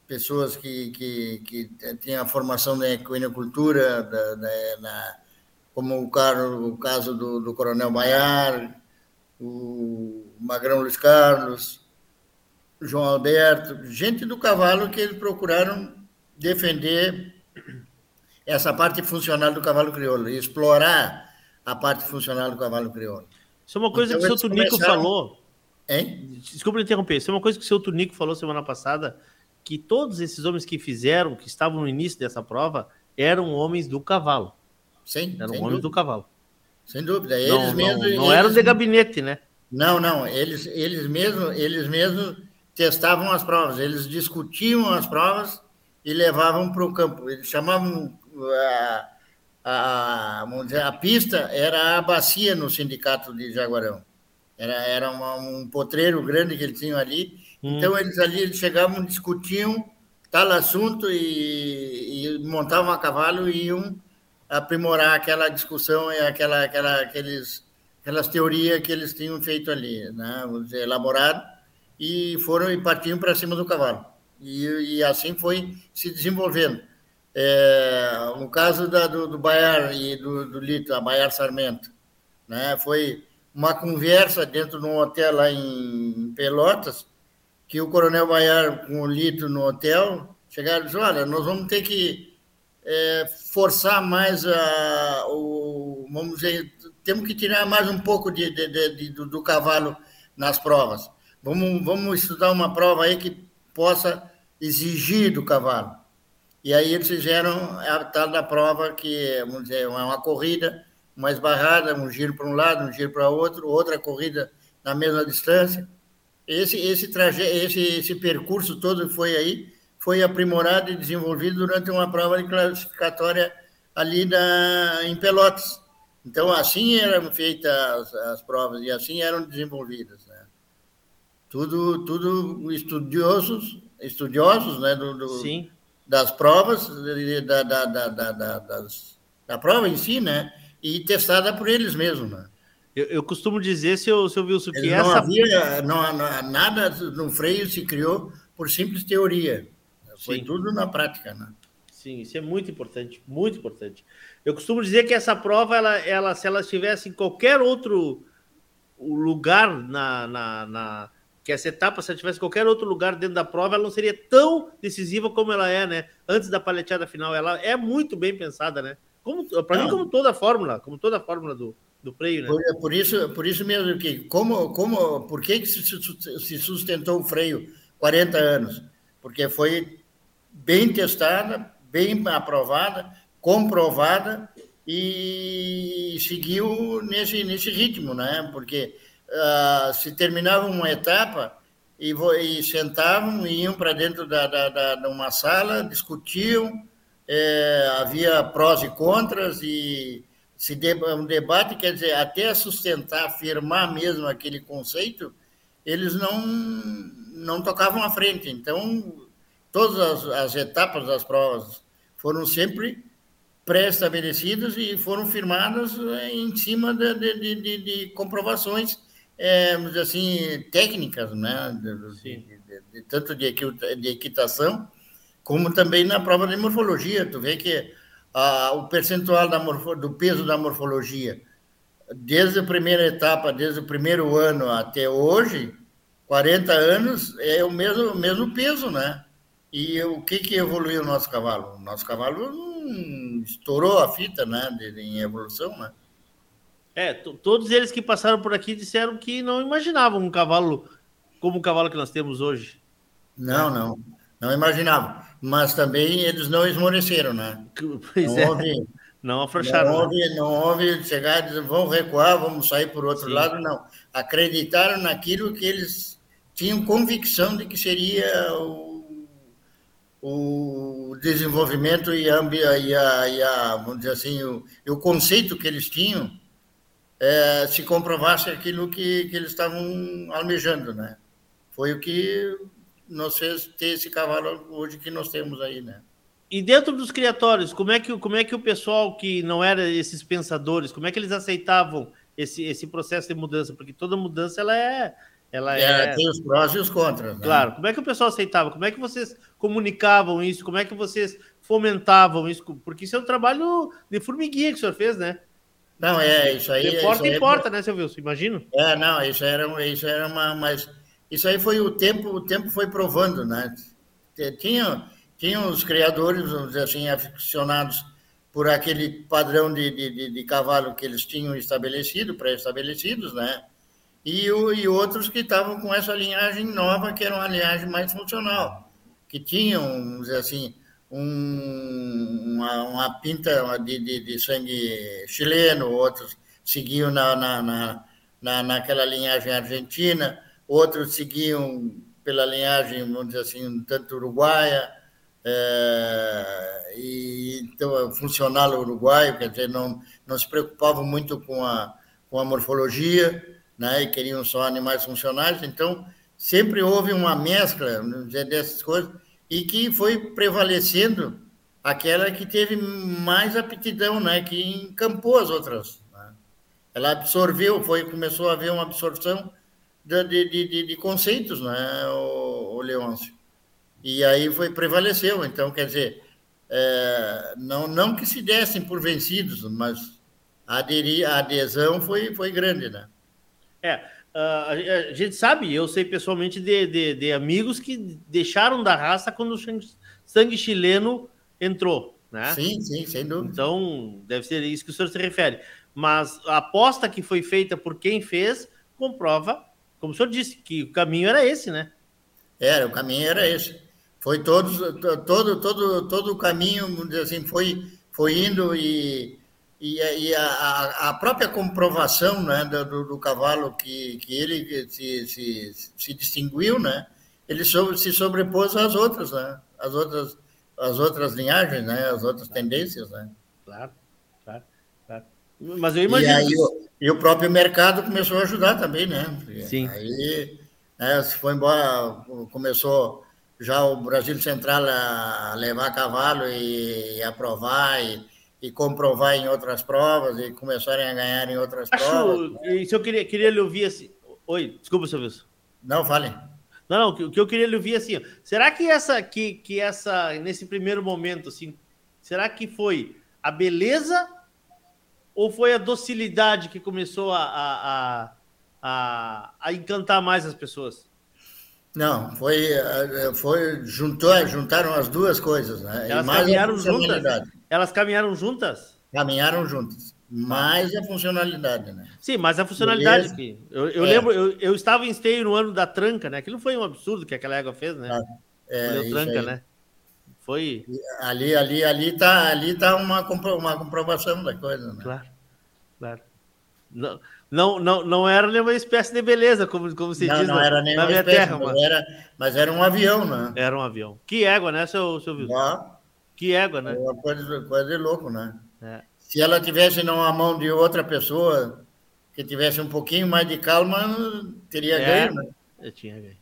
pessoas que, que, que tinham a formação na equinocultura, da, da, na, como o, caro, o caso do, do Coronel Maiar, o Magrão Luiz Carlos, João Alberto, gente do cavalo que eles procuraram defender essa parte funcional do cavalo crioulo, explorar a parte funcional do cavalo crioulo. Isso é uma coisa então, que o seu Tunico começaram... falou Hein? Desculpa interromper. Isso é uma coisa que o seu Tunico falou semana passada, que todos esses homens que fizeram, que estavam no início dessa prova, eram homens do cavalo. Sim, eram homens dúvida. do cavalo. Sem dúvida. Eles não, mesmos, não, não eles... eram de gabinete, né? Não, não. Eles, eles mesmos, eles mesmos testavam as provas. Eles discutiam as provas e levavam para o campo. Eles chamavam a, a, dizer, a pista era a bacia no sindicato de Jaguarão. Era, era uma, um potreiro grande que eles tinham ali. Hum. Então, eles ali eles chegavam, discutiam tal assunto e, e, montavam a cavalo e iam aprimorar aquela discussão e aquela, aquela, aqueles, aquelas teorias que eles tinham feito ali, né? Elaborado, e foram e partiam para cima do cavalo. E, e assim foi se desenvolvendo. É, no caso da, do, do Baiar e do, do Lito, a Baiar Sarmento, né? foi uma conversa dentro de um hotel lá em Pelotas, que o Coronel Baiar com o Lito no hotel chegaram e disseram, olha, nós vamos ter que é, forçar mais a, o, vamos dizer, temos que tirar mais um pouco de, de, de, de do, do, cavalo nas provas. Vamos, vamos estudar uma prova aí que possa exigir do cavalo. E aí eles fizeram a tal da prova que, vamos dizer, é uma corrida, uma esbarrada, um giro para um lado, um giro para outro, outra corrida na mesma distância. Esse esse traje, esse esse percurso todo foi aí, foi aprimorado e desenvolvido durante uma prova de classificatória ali na, em Pelotas. Então, assim eram feitas as, as provas e assim eram desenvolvidas. Né? Tudo, tudo estudiosos, estudiosos né, do, do das provas, da, da, da, da, das, da prova em si, né? E testada por eles mesmos, né? Eu, eu costumo dizer, seu, seu Wilson, que não essa... Havia, não, não, nada no freio se criou por simples teoria. Foi Sim. tudo na prática, né? Sim, isso é muito importante, muito importante. Eu costumo dizer que essa prova, ela, ela, se ela estivesse em qualquer outro lugar na, na, na que essa etapa, se ela tivesse qualquer outro lugar dentro da prova, ela não seria tão decisiva como ela é, né? Antes da paleteada final, ela é muito bem pensada, né? Como para mim, como toda a fórmula, como toda a fórmula do, do freio, né? Por, por, isso, por isso mesmo que como, como, por que, que se sustentou o freio 40 anos? Porque foi bem testada, bem aprovada, comprovada e seguiu nesse, nesse ritmo, né? Porque uh, se terminava uma etapa e, e sentavam e iam para dentro da, da, da, de uma sala, discutiam, é, havia prós e contras e se de, um debate, quer dizer, até sustentar, afirmar mesmo aquele conceito, eles não, não tocavam à frente. Então, todas as, as etapas das provas foram sempre pré-estabelecidos e foram firmados eh, em cima de, de, de, de comprovações, é, assim, técnicas, né? De, tanto de, equitação como também na prova de morfologia. Tu vê que a, o percentual morfo, do peso da morfologia, desde a primeira etapa, desde o primeiro ano até hoje, 40 anos, é o mesmo, mesmo peso, né? E o que, que evoluiu o nosso cavalo? O nosso cavalo hum, estourou a fita né, de, em evolução, né? É, todos eles que passaram por aqui disseram que não imaginavam um cavalo como o cavalo que nós temos hoje. Não, não, não imaginavam. Mas também eles não esmoreceram, né? Pois não é. Houve, não afrouxaram. Não né? houve, né? não houve chegar e dizer, vamos recuar, vamos sair por outro Sim. lado, não. Acreditaram naquilo que eles tinham convicção de que seria o o desenvolvimento e a, e a, e a vamos dizer assim, o, o conceito que eles tinham é, se comprovasse aquilo que, que eles estavam almejando, né? Foi o que nos fez ter esse cavalo hoje que nós temos aí, né? E dentro dos criatórios, como é que, como é que o pessoal que não era esses pensadores, como é que eles aceitavam esse, esse processo de mudança? Porque toda mudança ela é, ela é, é... Tem os prós e os contras. Né? Claro. Como é que o pessoal aceitava? Como é que vocês comunicavam isso? Como é que vocês fomentavam isso? Porque isso é um trabalho de formiguinha que o senhor fez, né? Não, é, isso aí. De porta em porta, né, seu Wilson? Imagino. É, não, isso era, isso era uma. Mas isso aí foi o tempo, o tempo foi provando, né? Tinha, tinha os criadores, vamos dizer assim, aficionados por aquele padrão de, de, de cavalo que eles tinham estabelecido, pré-estabelecidos, né? e, o, e outros que estavam com essa linhagem nova, que era uma linhagem mais funcional, que tinham, vamos dizer assim, um, uma, uma, pinta de, de, de, sangue chileno, outros seguiam na, na, na, na, naquela linhagem argentina, outros seguiam pela linhagem, vamos dizer assim, um tanto uruguaia, é, e então funcional uruguaio, quer dizer, não, não se preocupavam muito com a, com a morfologia, né, e queriam só animais funcionais, então sempre houve uma mescla dessas coisas e que foi prevalecendo aquela que teve mais aptidão, né, que encampou as outras. Né? Ela absorveu, foi começou a haver uma absorção de, de, de, de conceitos, né, o, o Leôncio. E aí foi prevaleceu. Então, quer dizer, é, não, não que se dessem por vencidos, mas a, adesão foi, foi grande, né? É, uh, a, gente sabe, eu sei pessoalmente de, de, de, amigos que deixaram da raça quando o sangue chileno entrou, né? Sim, sim, sem dúvida. Então, deve ser isso que o senhor se refere. Mas a aposta que foi feita por quem fez comprova, como o senhor disse, que o caminho era esse, né? Era, o caminho era esse. Foi todos, todo, todo, todo o caminho, assim, foi, foi indo e, e, e a, a, própria comprovação né, do, do cavalo que, que ele se, se, se distinguiu, né, ele sobre, se sobrepôs às outras, né, às outras, às outras linhagens, né, às outras tendências, né. Claro, claro, claro. Mas eu imagino. E, aí, o, e o próprio mercado começou a ajudar também, né? Sim. Aí né, foi embora, começou já o Brasil Central a levar cavalo e, e aprovar e, e, comprovar em outras provas e começarem a ganhar em outras Acho, provas. Isso eu queria, queria lhe ouvir assim. Oi, desculpa, seu Wilson. Não, fale. Não, não, o que eu queria lhe ouvir assim, será que essa, que, que essa, nesse primeiro momento, assim, será que foi a beleza ou foi a docilidade que começou a, a, a, a encantar mais as pessoas? Não, foi, eh, foi juntou, juntaram as duas coisas, né? Elas caminharam juntas. Elas caminharam juntas. Caminharam juntas. Mais a funcionalidade, né? Sim, mas a funcionalidade. Que eu, eu é. lembro, eu, eu estava em esteio no ano da tranca, né? Aquilo foi um absurdo que aquela égua fez, né? Ah, é, tranca, aí. né? Foi. Ali, ali, ali tá, ali tá uma, uma comprovação da coisa, né? Claro, claro. Não, não, não, não era nenhuma espécie de beleza, como, como se não, diz não na, era na minha espécie, terra. Mas era, mas era um avião, né? Era um avião. Que égua, né, seu, seu Wilson? Ah, que égua, né? Uma coisa, coisa louco, né? É. Se ela tivesse na mão de outra pessoa, que tivesse um pouquinho mais de calma, teria é, ganho, né? Eu tinha ganho.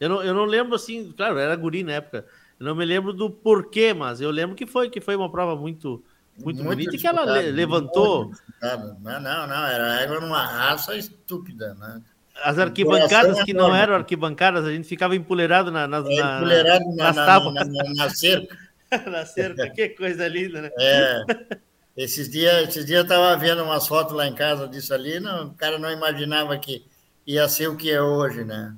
Eu não, eu não lembro assim, claro, era guri na época. Eu não me lembro do porquê, mas eu lembro que foi, que foi uma prova muito muito, muito bonita e que ela levantou. Não, não, não, era égua numa raça estúpida, né? As arquibancadas que não eram arquibancadas, a gente ficava empoleirado na, nas, é, na, empoleirado na, nas tábuas. Na, na, na cerca. na cerca, que coisa linda, né? É. Esses dias, esses dias eu estava vendo umas fotos lá em casa disso ali, não, o cara não imaginava que ia ser o que é hoje, né?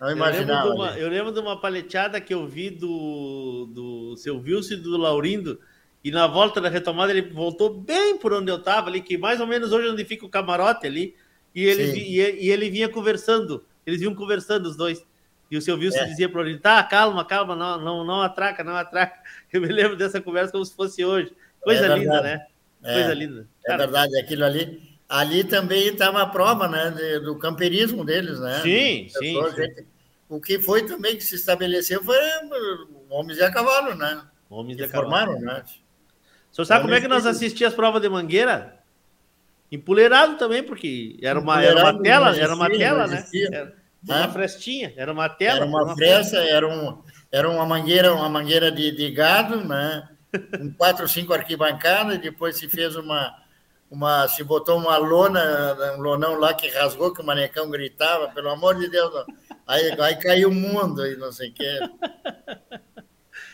Não imaginava. Eu lembro de uma, eu lembro de uma paleteada que eu vi do, do seu Wilson e do Laurindo, e na volta da retomada ele voltou bem por onde eu estava ali, que mais ou menos hoje é onde fica o camarote ali, e ele, vi, e, e, ele vinha conversando, eles vinham conversando os dois. E o seu Wilson é. dizia para ele, tá, calma, calma, não, não, não atraca, não atraca. Eu me lembro dessa conversa como se fosse hoje. Coisa é linda, né? É, Coisa linda. É verdade, aquilo ali. Ali também estava a prova, né, de, do camperismo deles, né? Sim, sim, sim. O que foi também que se estabeleceu foi homens e a cavalo, né? Homens e a cavalo. Formaram, né? O senhor sabe como é que nós assistíamos as provas de mangueira? Empoleirado também, porque era uma, era uma tela, existia, era uma tela, né? Era uma frestinha, era uma tela. Era uma, uma fresta, era, um, era uma mangueira, uma mangueira de, de gado, né? Com quatro cinco arquibancadas, e depois se fez uma, uma. Se botou uma lona, um lonão lá que rasgou, que o manecão gritava, pelo amor de Deus, não. Aí, aí caiu o mundo e não sei o quê.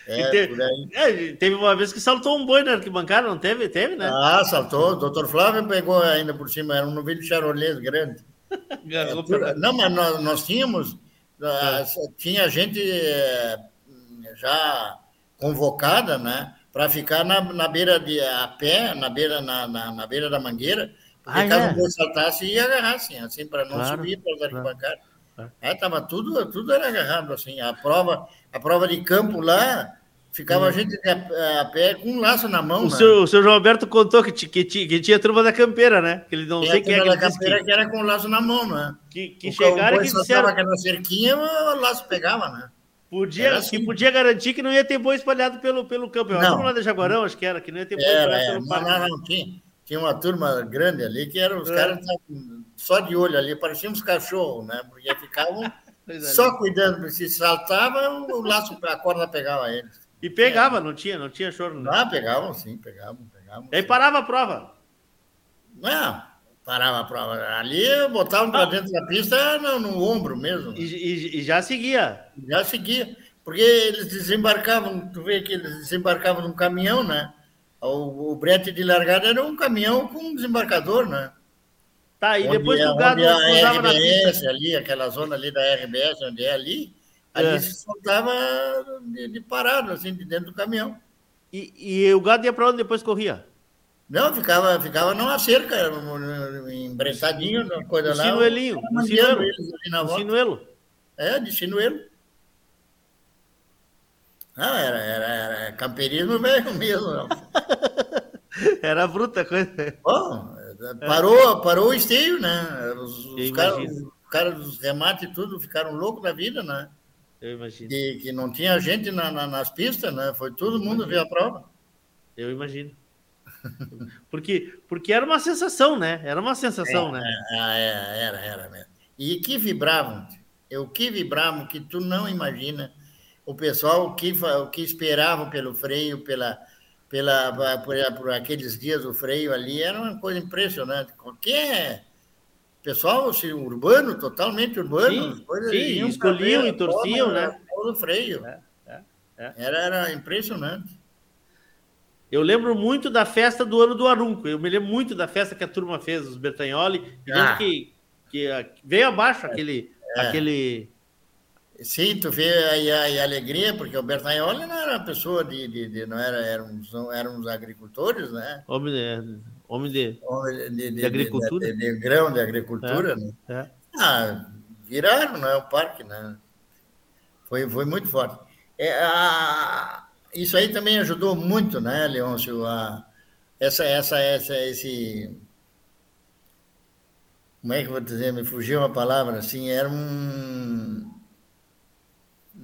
É, teve, é, teve, uma vez que saltou um boi na arquibancada, não teve? Teve, né? Ah, saltou. O doutor Flávio pegou ainda por cima, era um novilho charolês grande. é, não, mas nós, nós tínhamos, é. tinha gente é, já convocada, né? Para ficar na, na beira de a pé, na beira, na, na, na beira da mangueira, porque ah, caso é? o boi saltasse e agarrasse, assim, para não claro, subir para as arquibancadas. Claro. É, tava tudo, tudo era agarrado, assim. A prova, a prova de campo lá, ficava a gente a, a, pé com um laço na mão. O, né? seu, o seu João Alberto contou que, que, que, tinha turma da campeira, né? Que ele não sei quem é que da campeira que... que... era com o laço na mão, né? Que, que o chegaram que disseram... aquela cerquinha, o laço pegava, né? Podia, assim. que podia garantir que não ia ter boi espalhado pelo, pelo campo. Eu não. lá de Jaguarão, acho que era, que não ia ter boi espalhado é, pelo parque. Não, não, tinha, tinha uma turma grande ali que eram os é. caras só de olho ali, pareciam uns cachorros, né? Porque ficavam Só cuidando, se saltava, o laço, a corda pegava eles. E pegava, é. não tinha, não tinha choro. Né? Ah, pegavam sim, pegavam, pegavam. E aí parava a prova. Não, parava a prova. Ali botavam para ah. dentro da pista no, no ombro mesmo. E, e, e, já seguia. Já seguia. Porque eles desembarcavam, tu vê que eles desembarcavam num caminhão, né? O, o brete de largada era um caminhão com um desembarcador, né? Tá, e depois é, o gado a RBS, na pista. ali, aquela zona ali da RBS, onde é ali, ali é. se soltava de, de, parado, assim, de dentro do caminhão. E, e o gado ia para onde depois corria? Não, ficava, ficava numa cerca, embretadinho, coisa lá. Sinuelinho, no sinuelo. Eles ali na volta. Sinuelo. É, de sinuelo. Não, era, era, era camperismo mesmo. Não. era bruta coisa. Bom, parou, parou o esteio, né? Os, os caras cara dos remates e tudo ficaram loucos da vida, né? Eu imagino. Que, que não tinha gente na, na, nas pistas, né? Foi todo mundo ver a prova. Eu imagino. Porque, porque era uma sensação, né? Era uma sensação, é, né? É, é, era, era mesmo. E que vibravam, o que vibravam que tu não imagina. O pessoal, o que, o que esperavam pelo freio, pela, pela, por, por aqueles dias o freio ali, era uma coisa impressionante. Qualquer pessoal assim, urbano, totalmente urbano, sim, sim escolhiam e torciam, né? O freio. É, é, é. Era, era impressionante. Eu lembro muito da festa do ano do Arunco. Eu me lembro muito da festa que a turma fez, os Bertagnoli. Ah. que, que veio abaixo aquele, é. aquele. Sim, tu vê aí a, a, alegria, porque o Bertagnoli não era uma pessoa de. de, de não era, eram, eram uns agricultores, né? Homem de, homem de, homem de, de agricultura. De, grão de agricultura, é. né? É. Ah, viraram, né? O parque, né? Foi, foi muito forte. É, a, isso aí também ajudou muito, né, Leôncio, a, essa, essa, essa, esse... Como é que eu vou dizer? Me fugiu uma palavra, assim, era um...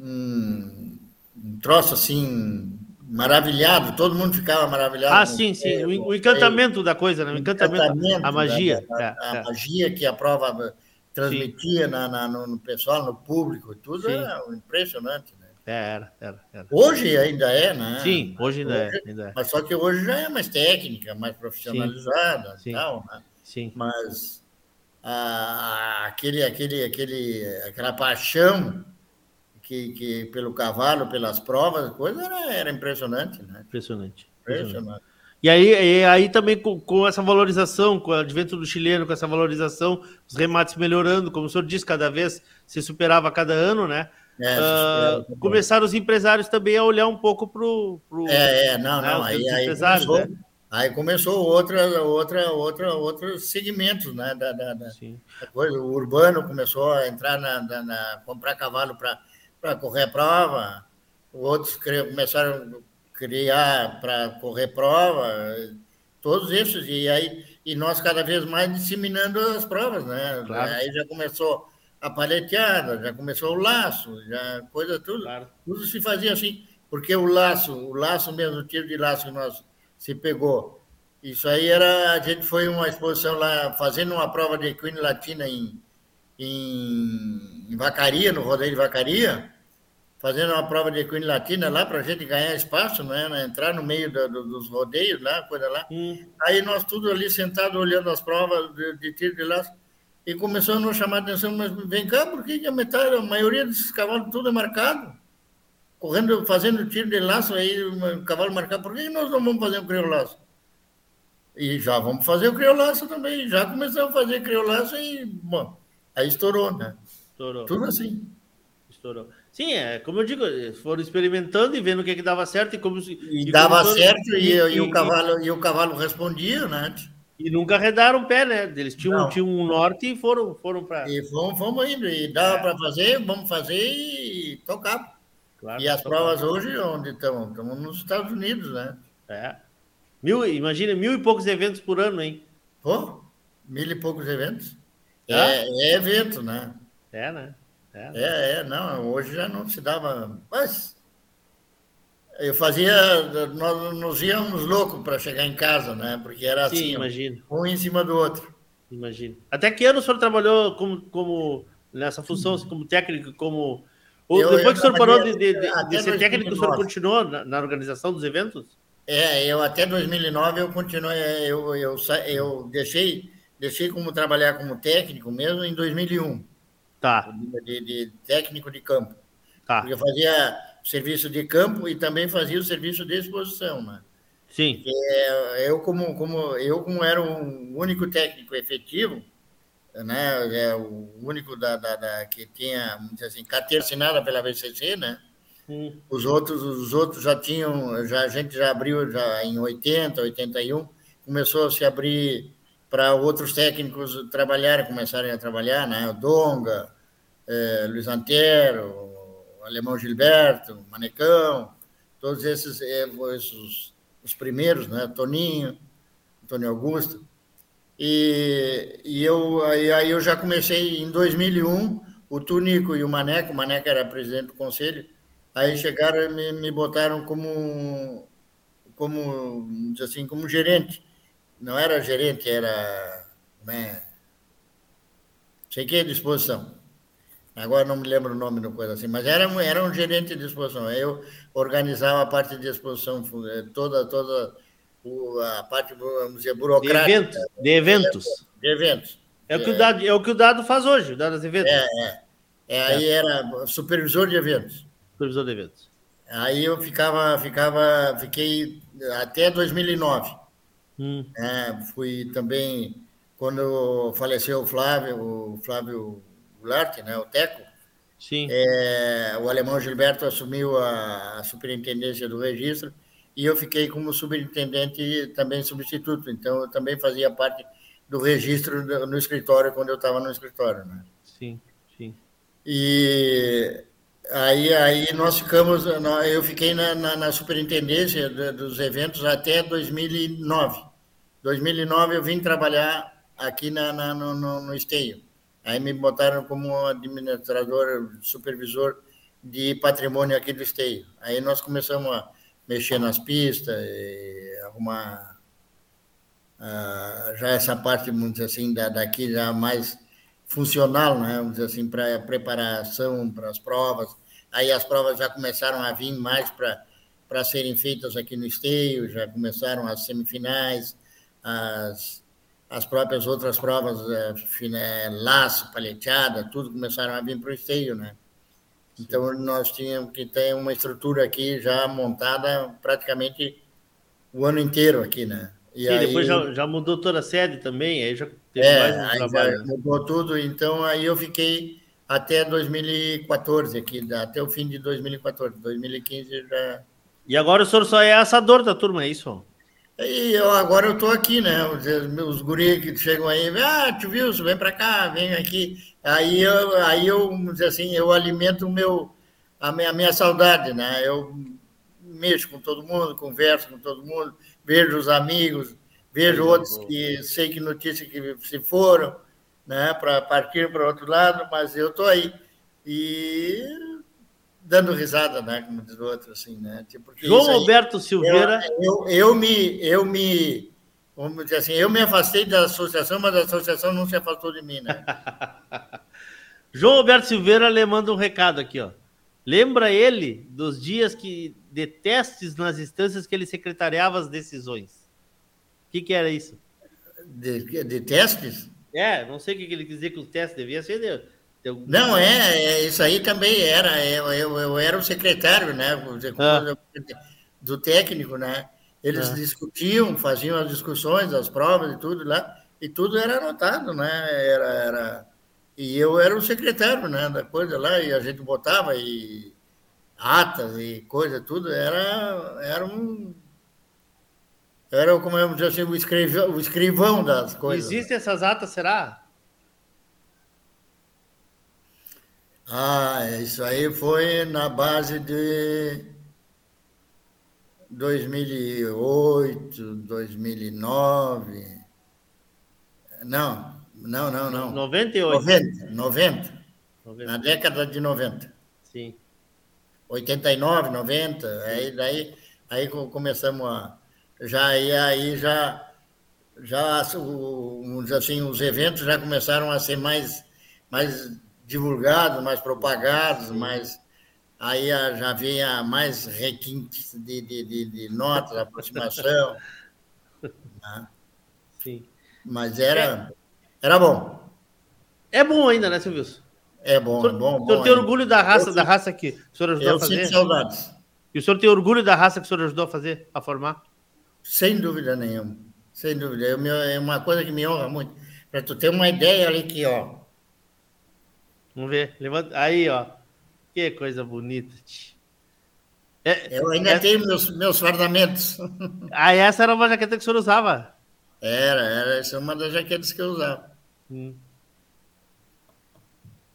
Um, um troço, assim, maravilhado, todo mundo ficava maravilhado. Ah, sim, sim, o, o encantamento da coisa, né? O encantamento, encantamento a magia. Da, da, a, é, é. magia que a prova transmitia na, na, no pessoal, no público, tudo sim. era impressionante. É, era, era, era. Hoje ainda é, né? Sim, hoje ainda, hoje, é, ainda é. Mas só que hoje já é mais técnica, mais profissionalizada sim, e tal, né? Sim. Mas aquele, aquele, aquele, aquela paixão que, que pelo cavalo, pelas provas, coisa era, era impressionante, né? Impressionante. Impressionante. E aí, e aí também com, com, essa valorização, com o advento do chileno, com essa valorização, os remates melhorando, como o senhor disse, cada vez se superava a cada ano, né? É, uh, começaram os empresários também a olhar um pouco para o. É, é, não, né, não. Aí, aí, começou, né? aí começou outra, outra, outra, outros segmentos, né? Da, da, da, da coisa. O urbano começou a entrar na, na, na comprar cavalo para correr prova, outros começaram a criar para correr prova, todos esses, e aí e nós cada vez mais disseminando as provas, né? Claro. Aí já começou a paleteada, já começou o laço, já coisa tudo. Claro. Tudo se fazia assim, porque o laço, o laço mesmo, o tiro de laço que nós se pegou. Isso aí era, a gente foi uma exposição lá, fazendo uma prova de equine latina em, em, em Vacaria, no rodeio de Vacaria, fazendo uma prova de equine latina lá para a gente ganhar espaço, né? entrar no meio do, do, dos rodeios lá, coisa lá. Hum. Aí nós tudo ali sentado olhando as provas de, de tiro de laço e começou a nos chamar a atenção, mas vem cá, por que a metade, a maioria desses cavalos tudo é marcado? Correndo, fazendo tiro de laço aí, um cavalo marcado, por que nós não vamos fazer o criolaço? E já vamos fazer o criolaço também, já começamos a fazer criolaço e, bom, aí estourou, né? Estourou. Tudo assim. Estourou. Sim, é, como eu digo, foram experimentando e vendo o que, é que dava certo e como... E, e dava certo e, e, e, o cavalo, e o cavalo respondia, né? E nunca arredaram o pé, né? Eles tinham, tinham um norte e foram, foram para. E fomos, fomos indo. E dava é. para fazer, vamos fazer e tocar. Claro, e as provas hoje, onde estão? Estamos nos Estados Unidos, né? É. Mil, imagina, mil e poucos eventos por ano, hein? Pô, mil e poucos eventos. É, é evento, né? É, né? É, né? é, é, não, hoje já não se dava. Mas eu fazia, nós nos íamos loucos para chegar em casa, né? Porque era Sim, assim, imagino. um em cima do outro. Imagino. Até que ano o senhor trabalhou como, como nessa função, assim, como técnico, como. Ou eu, depois eu que o senhor parou de, de, de, de ser técnico, o senhor continuou na, na, organização dos eventos? É, eu até 2009 eu continuei, eu, eu, eu deixei, deixei como trabalhar como técnico mesmo em 2001. Tá. De, de técnico de campo. Tá. Porque eu fazia serviço de campo e também fazia o serviço de exposição, né? Sim. É, eu como como eu como era o único técnico efetivo, né? É o único da, da, da que tinha, assim, carteira assinada pela VCC, né? Hum. Os outros os outros já tinham, já a gente já abriu já em 80, 81, começou a se abrir para outros técnicos trabalharem, começarem a trabalhar, né? O Donga, é, Luiz Antero, o Alemão Gilberto, o Manecão, todos esses, esses os primeiros, né? Toninho, Antônio Augusto. E, e eu, aí, aí eu já comecei em 2001, o Tunico e o Maneco, o Maneco era presidente do conselho, aí chegaram e me, me botaram como, como, assim, como gerente. Não era gerente, era, né, sei que é disposição. Agora não me lembro o nome do coisa assim, mas era, era um gerente de exposição. Eu organizava a parte de exposição, eh, toda, toda a parte, vamos dizer, burocrática. De eventos. De eventos. De eventos. É, o que o dado, é o que o dado faz hoje, o dado das eventos. É, é. é aí era supervisor de eventos. Supervisor de eventos. Aí eu ficava, ficava, fiquei até 2009. Hum. É, fui também, quando faleceu o Flávio, o Flávio Goulart, né, o Teco, Sim. É, o alemão Gilberto assumiu a, a, superintendência do registro e eu fiquei como superintendente também substituto. Então, eu também fazia parte do registro no escritório quando eu estava no escritório. Né? Sim, sim. E aí, aí nós ficamos, eu fiquei na, na, na superintendência dos eventos até 2009. 2009 eu vim trabalhar aqui na, na no, no, Esteio. Aí me botaram como administrador, supervisor de patrimônio aqui do Esteio. Aí nós começamos a mexer nas pistas, arrumar uh, já essa parte, vamos dizer assim, da, daqui já mais funcional, né? vamos dizer assim, para preparação para as provas. Aí as provas já começaram a vir mais para serem feitas aqui no Esteio, já começaram as semifinais, as as próprias outras provas, é, laço, paleteada, tudo começaram a vir para o esteio, né? Então, nós tínhamos que ter uma estrutura aqui já montada praticamente o ano inteiro aqui, né? E Sim, aí, depois já, já, mudou toda a sede também, aí já teve é, mais um trabalho. mudou tudo, então aí eu fiquei até 2014 aqui, até o fim de 2014. 2015 já... E agora o senhor só é assador da turma, é isso? E eu, agora eu estou aqui, né? Os, meus guris que chegam aí, ah, tio Wilson, vem para cá, vem aqui. Aí eu, aí eu, assim, eu alimento o meu, a minha, a minha saudade, né? Eu mexo com todo mundo, converso com todo mundo, vejo os amigos, vejo outros que sei que notícias que se foram, né? Para partir para outro lado, mas eu estou aí. E dando risada, né? Como diz o outro, assim, né? Tipo, João aí, Alberto Silveira. Eu, eu, eu, me, eu me, vamos dizer assim, eu me afastei da associação, mas a associação não se afastou de mim, né? João Alberto Silveira lhe manda um recado aqui, ó. Lembra ele dos dias que de testes nas instâncias que ele secretariava as decisões. O que, que era isso? De, de testes? É, não sei o que ele quis dizer que os testes devia ser de, não, é, é, isso aí também era. É, eu, eu, eu era o secretário, né? Ah. Do técnico, né? Eles ah. discutiam, faziam as discussões, as provas e tudo lá, e tudo era anotado, né? Era, era... E eu era o secretário, né? Da coisa lá, e a gente botava e atas e coisa, tudo, era, era um. Era, como eu dizer assim, o escrivão, o escrivão das coisas. Existem essas atas, será? Ah, isso aí foi na base de 2008, 2009. Não, não, não, não. 98. 90, 90. 90. Na década de 90. Sim. 89, 90, aí daí aí começamos a já aí, aí já já assim os eventos já começaram a ser mais mais divulgados, mais propagados, mais aí já vinha mais requintes de, de, de, de notas, aproximação. né? Sim. Mas era, era bom. É bom ainda, né, Silvio? É bom, senhor, é bom. O senhor tem orgulho da raça, eu, da raça que o senhor ajudou a fazer? Eu sinto saudades. E o senhor tem orgulho da raça que o senhor ajudou a fazer, a formar? Sem dúvida nenhuma. Sem dúvida. é uma coisa que me honra muito. Para tu ter uma ideia ali que, ó, Vamos ver. Levanta. Aí, ó. Que coisa bonita. É, eu ainda é... tenho meus, meus fardamentos. Ah, essa era uma jaqueta que o senhor usava? Era, era. Essa é uma das jaquetas que eu usava. Hum.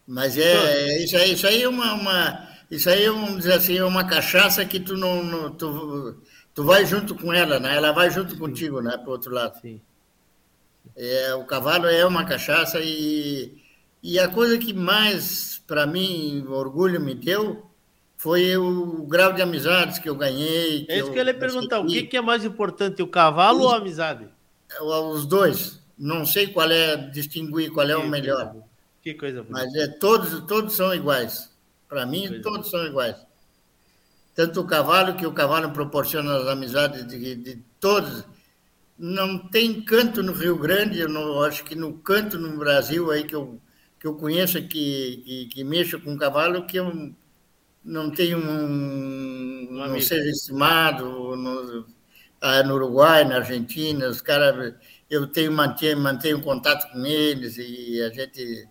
Mas é, é, isso aí, isso aí é uma, uma, isso aí, vamos dizer assim, é uma cachaça que tu não, não tu, tu vai junto com ela, né? Ela vai junto contigo, né? Para outro lado. Sim. É, o cavalo é uma cachaça e, e a coisa que mais, para mim, orgulho me deu foi o grau de amizades que eu ganhei. Que é isso que eu ia perguntar. O que, que, é mais importante, o cavalo os, ou a amizade? Os dois. Não sei qual é, distinguir qual é que o melhor. Coisa que coisa boa. Mas é, todos, todos são iguais. Para mim, todos boa. são iguais. Tanto o cavalo, que o cavalo proporciona as amizades de, de todos. Não tem canto no Rio Grande, eu não, acho que no canto no Brasil aí que eu, que eu conheço que, que, que mexo com cavalo, que eu não tenho um, um não seja estimado no, ah, no Uruguai, na Argentina, os caras, eu tenho mantenho, mantenho contato com eles e a gente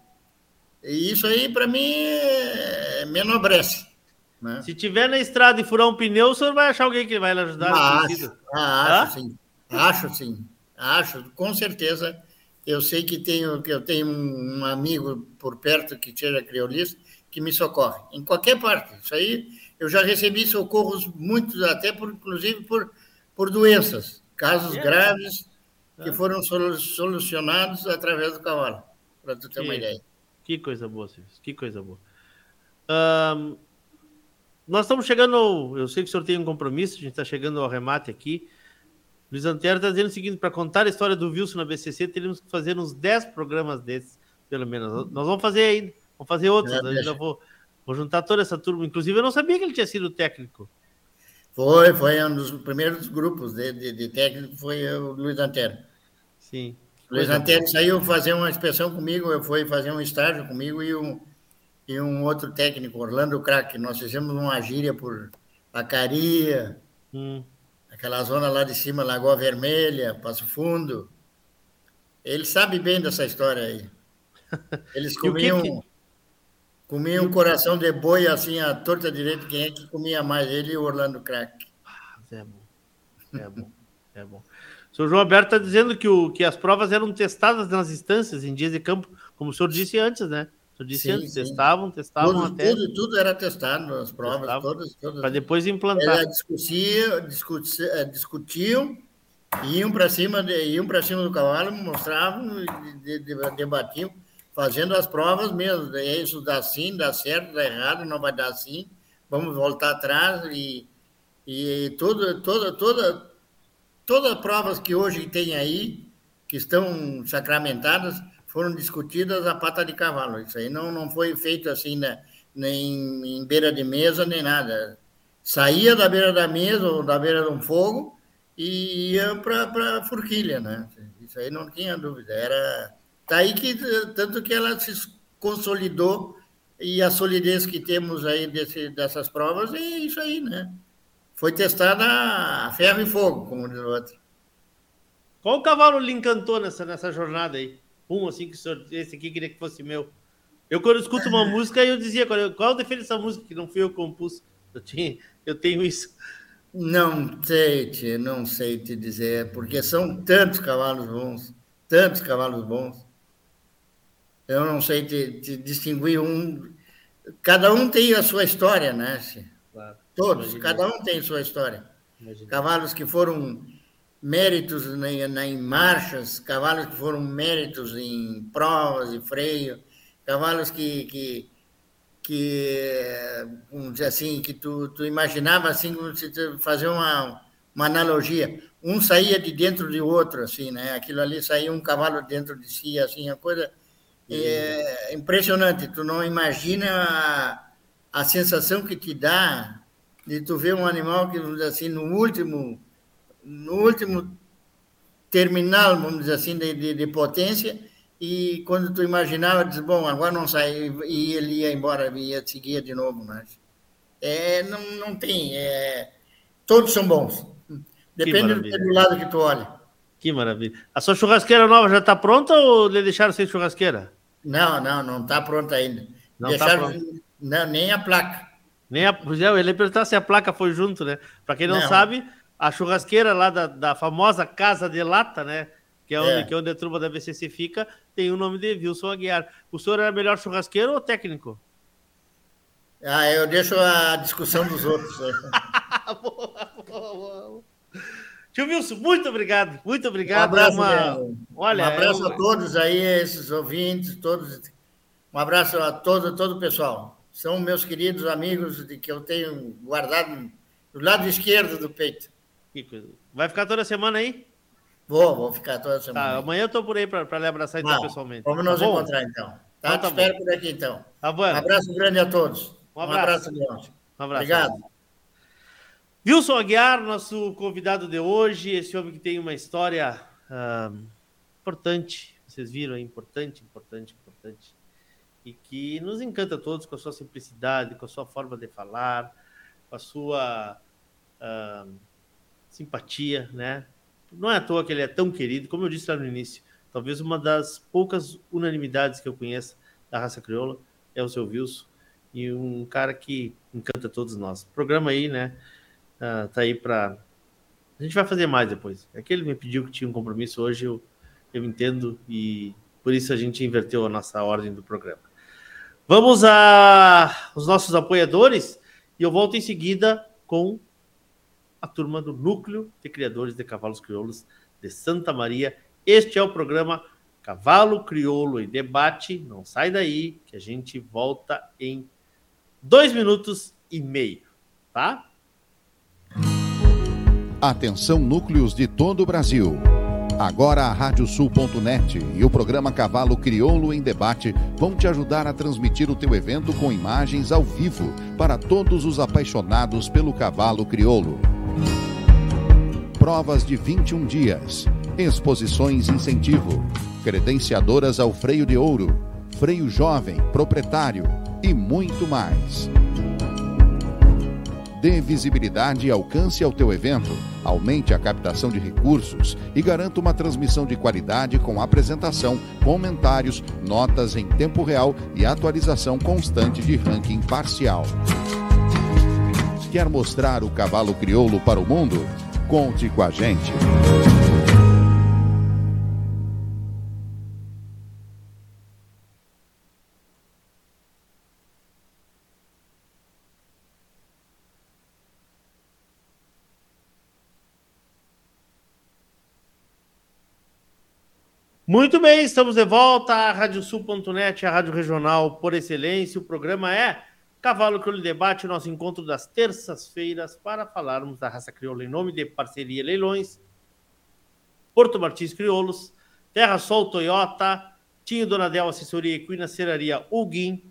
e isso aí para mim é, me enobrece. Né? Se tiver na estrada e furar um pneu, o senhor vai achar alguém que vai lhe ajudar? Ah, acho, ah, acho sim, acho sim, acho, com certeza. Eu sei que tenho que eu tenho um amigo por perto que seja criolista que me socorre, em qualquer parte. Isso aí, eu já recebi socorros muitos, até por, inclusive por, por doenças, casos é, graves que foram solucionados através do cavalo, para tu ter que, uma ideia. Que coisa boa, Silvio, que coisa boa. Um, nós estamos chegando, eu sei que o senhor tem um compromisso, a gente está chegando ao remate aqui. Luiz Antero está dizendo o seguinte: para contar a história do Wilson na BCC, teríamos que fazer uns 10 programas desses, pelo menos. Nós vamos fazer ainda. Vamos fazer outros. É, ainda vou, vou juntar toda essa turma. Inclusive, eu não sabia que ele tinha sido técnico. Foi, foi um dos primeiros grupos de, de, de técnico, foi o Luiz Antero. Sim. Luiz Antero saiu fazer uma inspeção comigo, eu fui fazer um estágio comigo e um, e um outro técnico, Orlando Crack. Nós fizemos uma gíria por Acaria, hum. aquela zona lá de cima, Lagoa Vermelha, Passo Fundo. Ele sabe bem dessa história aí. Eles comiam. Que que... Comia um coração de boi assim, a torta direita, quem é que comia mais? Ele e o Orlando Crack. Ah, é bom. É bom. É bom. O senhor João Alberto está dizendo que, o, que as provas eram testadas nas instâncias, em dias de campo, como o senhor disse antes, né? Senhor disse sim, antes, sim. testavam, testavam tudo, até. Tudo, tudo era testado, as provas, testavam, todas. todas para depois implantar. Discutia, discutia, eh, discutiam, iam para cima, iam para cima do cavalo, mostravam, debatiam fazendo as provas mesmo. Isso dá sim, dá certo, dá errado, não vai dar sim. Vamos voltar atrás e, e toda, toda, toda, todas as provas que hoje tem aí, que estão sacramentadas, foram discutidas a pata de cavalo. Isso aí não, não foi feito assim, né, nem em beira de mesa, nem nada. Saía da beira da mesa ou da beira de um fogo e ia para a forquilha, né? Isso aí não tinha dúvida. Era Tá aí que tanto que ela se consolidou e a solidez que temos aí desse, dessas provas é isso aí, né? Foi testada a ferro e fogo, como diz o outro. Qual cavalo lhe encantou nessa, nessa jornada aí? Um assim que o senhor, esse aqui queria que fosse meu. Eu quando escuto uma música, eu dizia, qual defende essa música que não fui eu que compus? Eu, tinha, eu tenho isso. Não sei, te, não sei te dizer, porque são tantos cavalos bons, tantos cavalos bons. Eu não sei te, te distinguir um. Cada um tem a sua história, né? Claro. Todos, Imagina. cada um tem a sua história. Imagina. Cavalos que foram méritos na, em marchas, cavalos que foram méritos em provas e freio, cavalos que, que, que vamos dizer assim, que tu, tu imaginava assim, fazer uma, uma analogia. Um saía de dentro de outro, assim, né? Aquilo ali saía um cavalo dentro de si, assim, a coisa é impressionante, tu não imagina a, a sensação que te dá de tu ver um animal que, vamos dizer assim, no último, no último terminal, vamos dizer assim, de, de, de potência, e quando tu imaginava, diz, bom, agora não sai, e ele ia embora, ia seguir de novo, mas é, não, não tem, é, todos são bons, depende do lado que tu olha. Que maravilha. A sua churrasqueira nova já está pronta ou lhe deixaram sem churrasqueira? Não, não, não está pronta ainda. Não está pronto. Não, nem a placa. Nem a, eu ia perguntar se a placa foi junto, né? Para quem não, não, sabe, a churrasqueira lá da, da famosa Casa de Lata, né? Que é, onde, é. que é onde a turma da VCC fica, tem o nome de Wilson Aguiar. O senhor era melhor churrasqueiro ou técnico? Ah, eu deixo a discussão dos outros. Né? boa, boa, boa. Tio Wilson, muito obrigado, muito obrigado. Um abraço, uma... Olha, um abraço a todos aí, esses ouvintes, todos. Um abraço a todo, todo o pessoal. São meus queridos amigos de que eu tenho guardado do lado esquerdo do peito. Vai ficar toda semana aí? Vou, vou ficar toda semana. Tá, amanhã eu tô por aí para lhe abraçar então, ah, pessoalmente. Vamos tá nos bom? encontrar então. Tá, então, tá te espero por aqui então. Tá bom. Um abraço grande a todos. Um abraço, um abraço Leão. Um abraço. Obrigado. Wilson Aguiar, nosso convidado de hoje, esse homem que tem uma história uh, importante, vocês viram, é importante, importante, importante, e que nos encanta a todos com a sua simplicidade, com a sua forma de falar, com a sua uh, simpatia, né? Não é à toa que ele é tão querido, como eu disse lá no início, talvez uma das poucas unanimidades que eu conheço da raça crioula é o seu Wilson, e um cara que encanta todos nós. O programa aí, né? uh, tá aí para. A gente vai fazer mais depois. É que ele me pediu que tinha um compromisso hoje, eu, eu entendo e por isso a gente inverteu a nossa ordem do programa. Vamos a os nossos apoiadores e eu volto em seguida com a turma do Núcleo de Criadores de Cavalos Crioulos de Santa Maria. Este é o programa Cavalo Crioulo em Debate. Não sai daí, que a gente volta em dois minutos e meio, tá? Atenção núcleos de todo o Brasil. Agora a Radiosul.net e o programa Cavalo Crioulo em Debate vão te ajudar a transmitir o teu evento com imagens ao vivo para todos os apaixonados pelo cavalo crioulo. Provas de 21 dias, exposições incentivo, credenciadoras ao freio de ouro, freio jovem, proprietário e muito mais. Dê visibilidade e alcance ao teu evento, aumente a captação de recursos e garanta uma transmissão de qualidade com apresentação, comentários, notas em tempo real e atualização constante de ranking parcial. Quer mostrar o cavalo crioulo para o mundo? Conte com a gente. Muito bem, estamos de volta à Radiosul.net, a rádio regional por excelência. O programa é Cavalo Crioulo Debate, o nosso encontro das terças-feiras para falarmos da raça crioula em nome de Parceria Leilões, Porto Martins Crioulos, Terra Sol Toyota, Tinho Donadel Assessoria Equina Ceraria Uguim,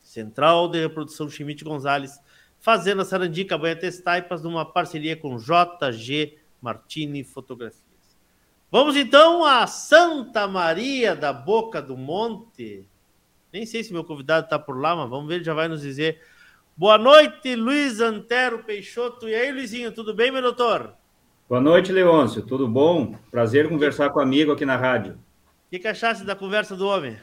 Central de Reprodução Chimite Gonzalez, Fazenda Sarandica Banha Testaipas, numa parceria com JG Martini Fotografia. Vamos então a Santa Maria da Boca do Monte. Nem sei se meu convidado está por lá, mas vamos ver, ele já vai nos dizer. Boa noite, Luiz Antero Peixoto. E aí, Luizinho, tudo bem, meu doutor? Boa noite, Leôncio. Tudo bom? Prazer conversar com amigo aqui na rádio. O que, que achaste da conversa do homem?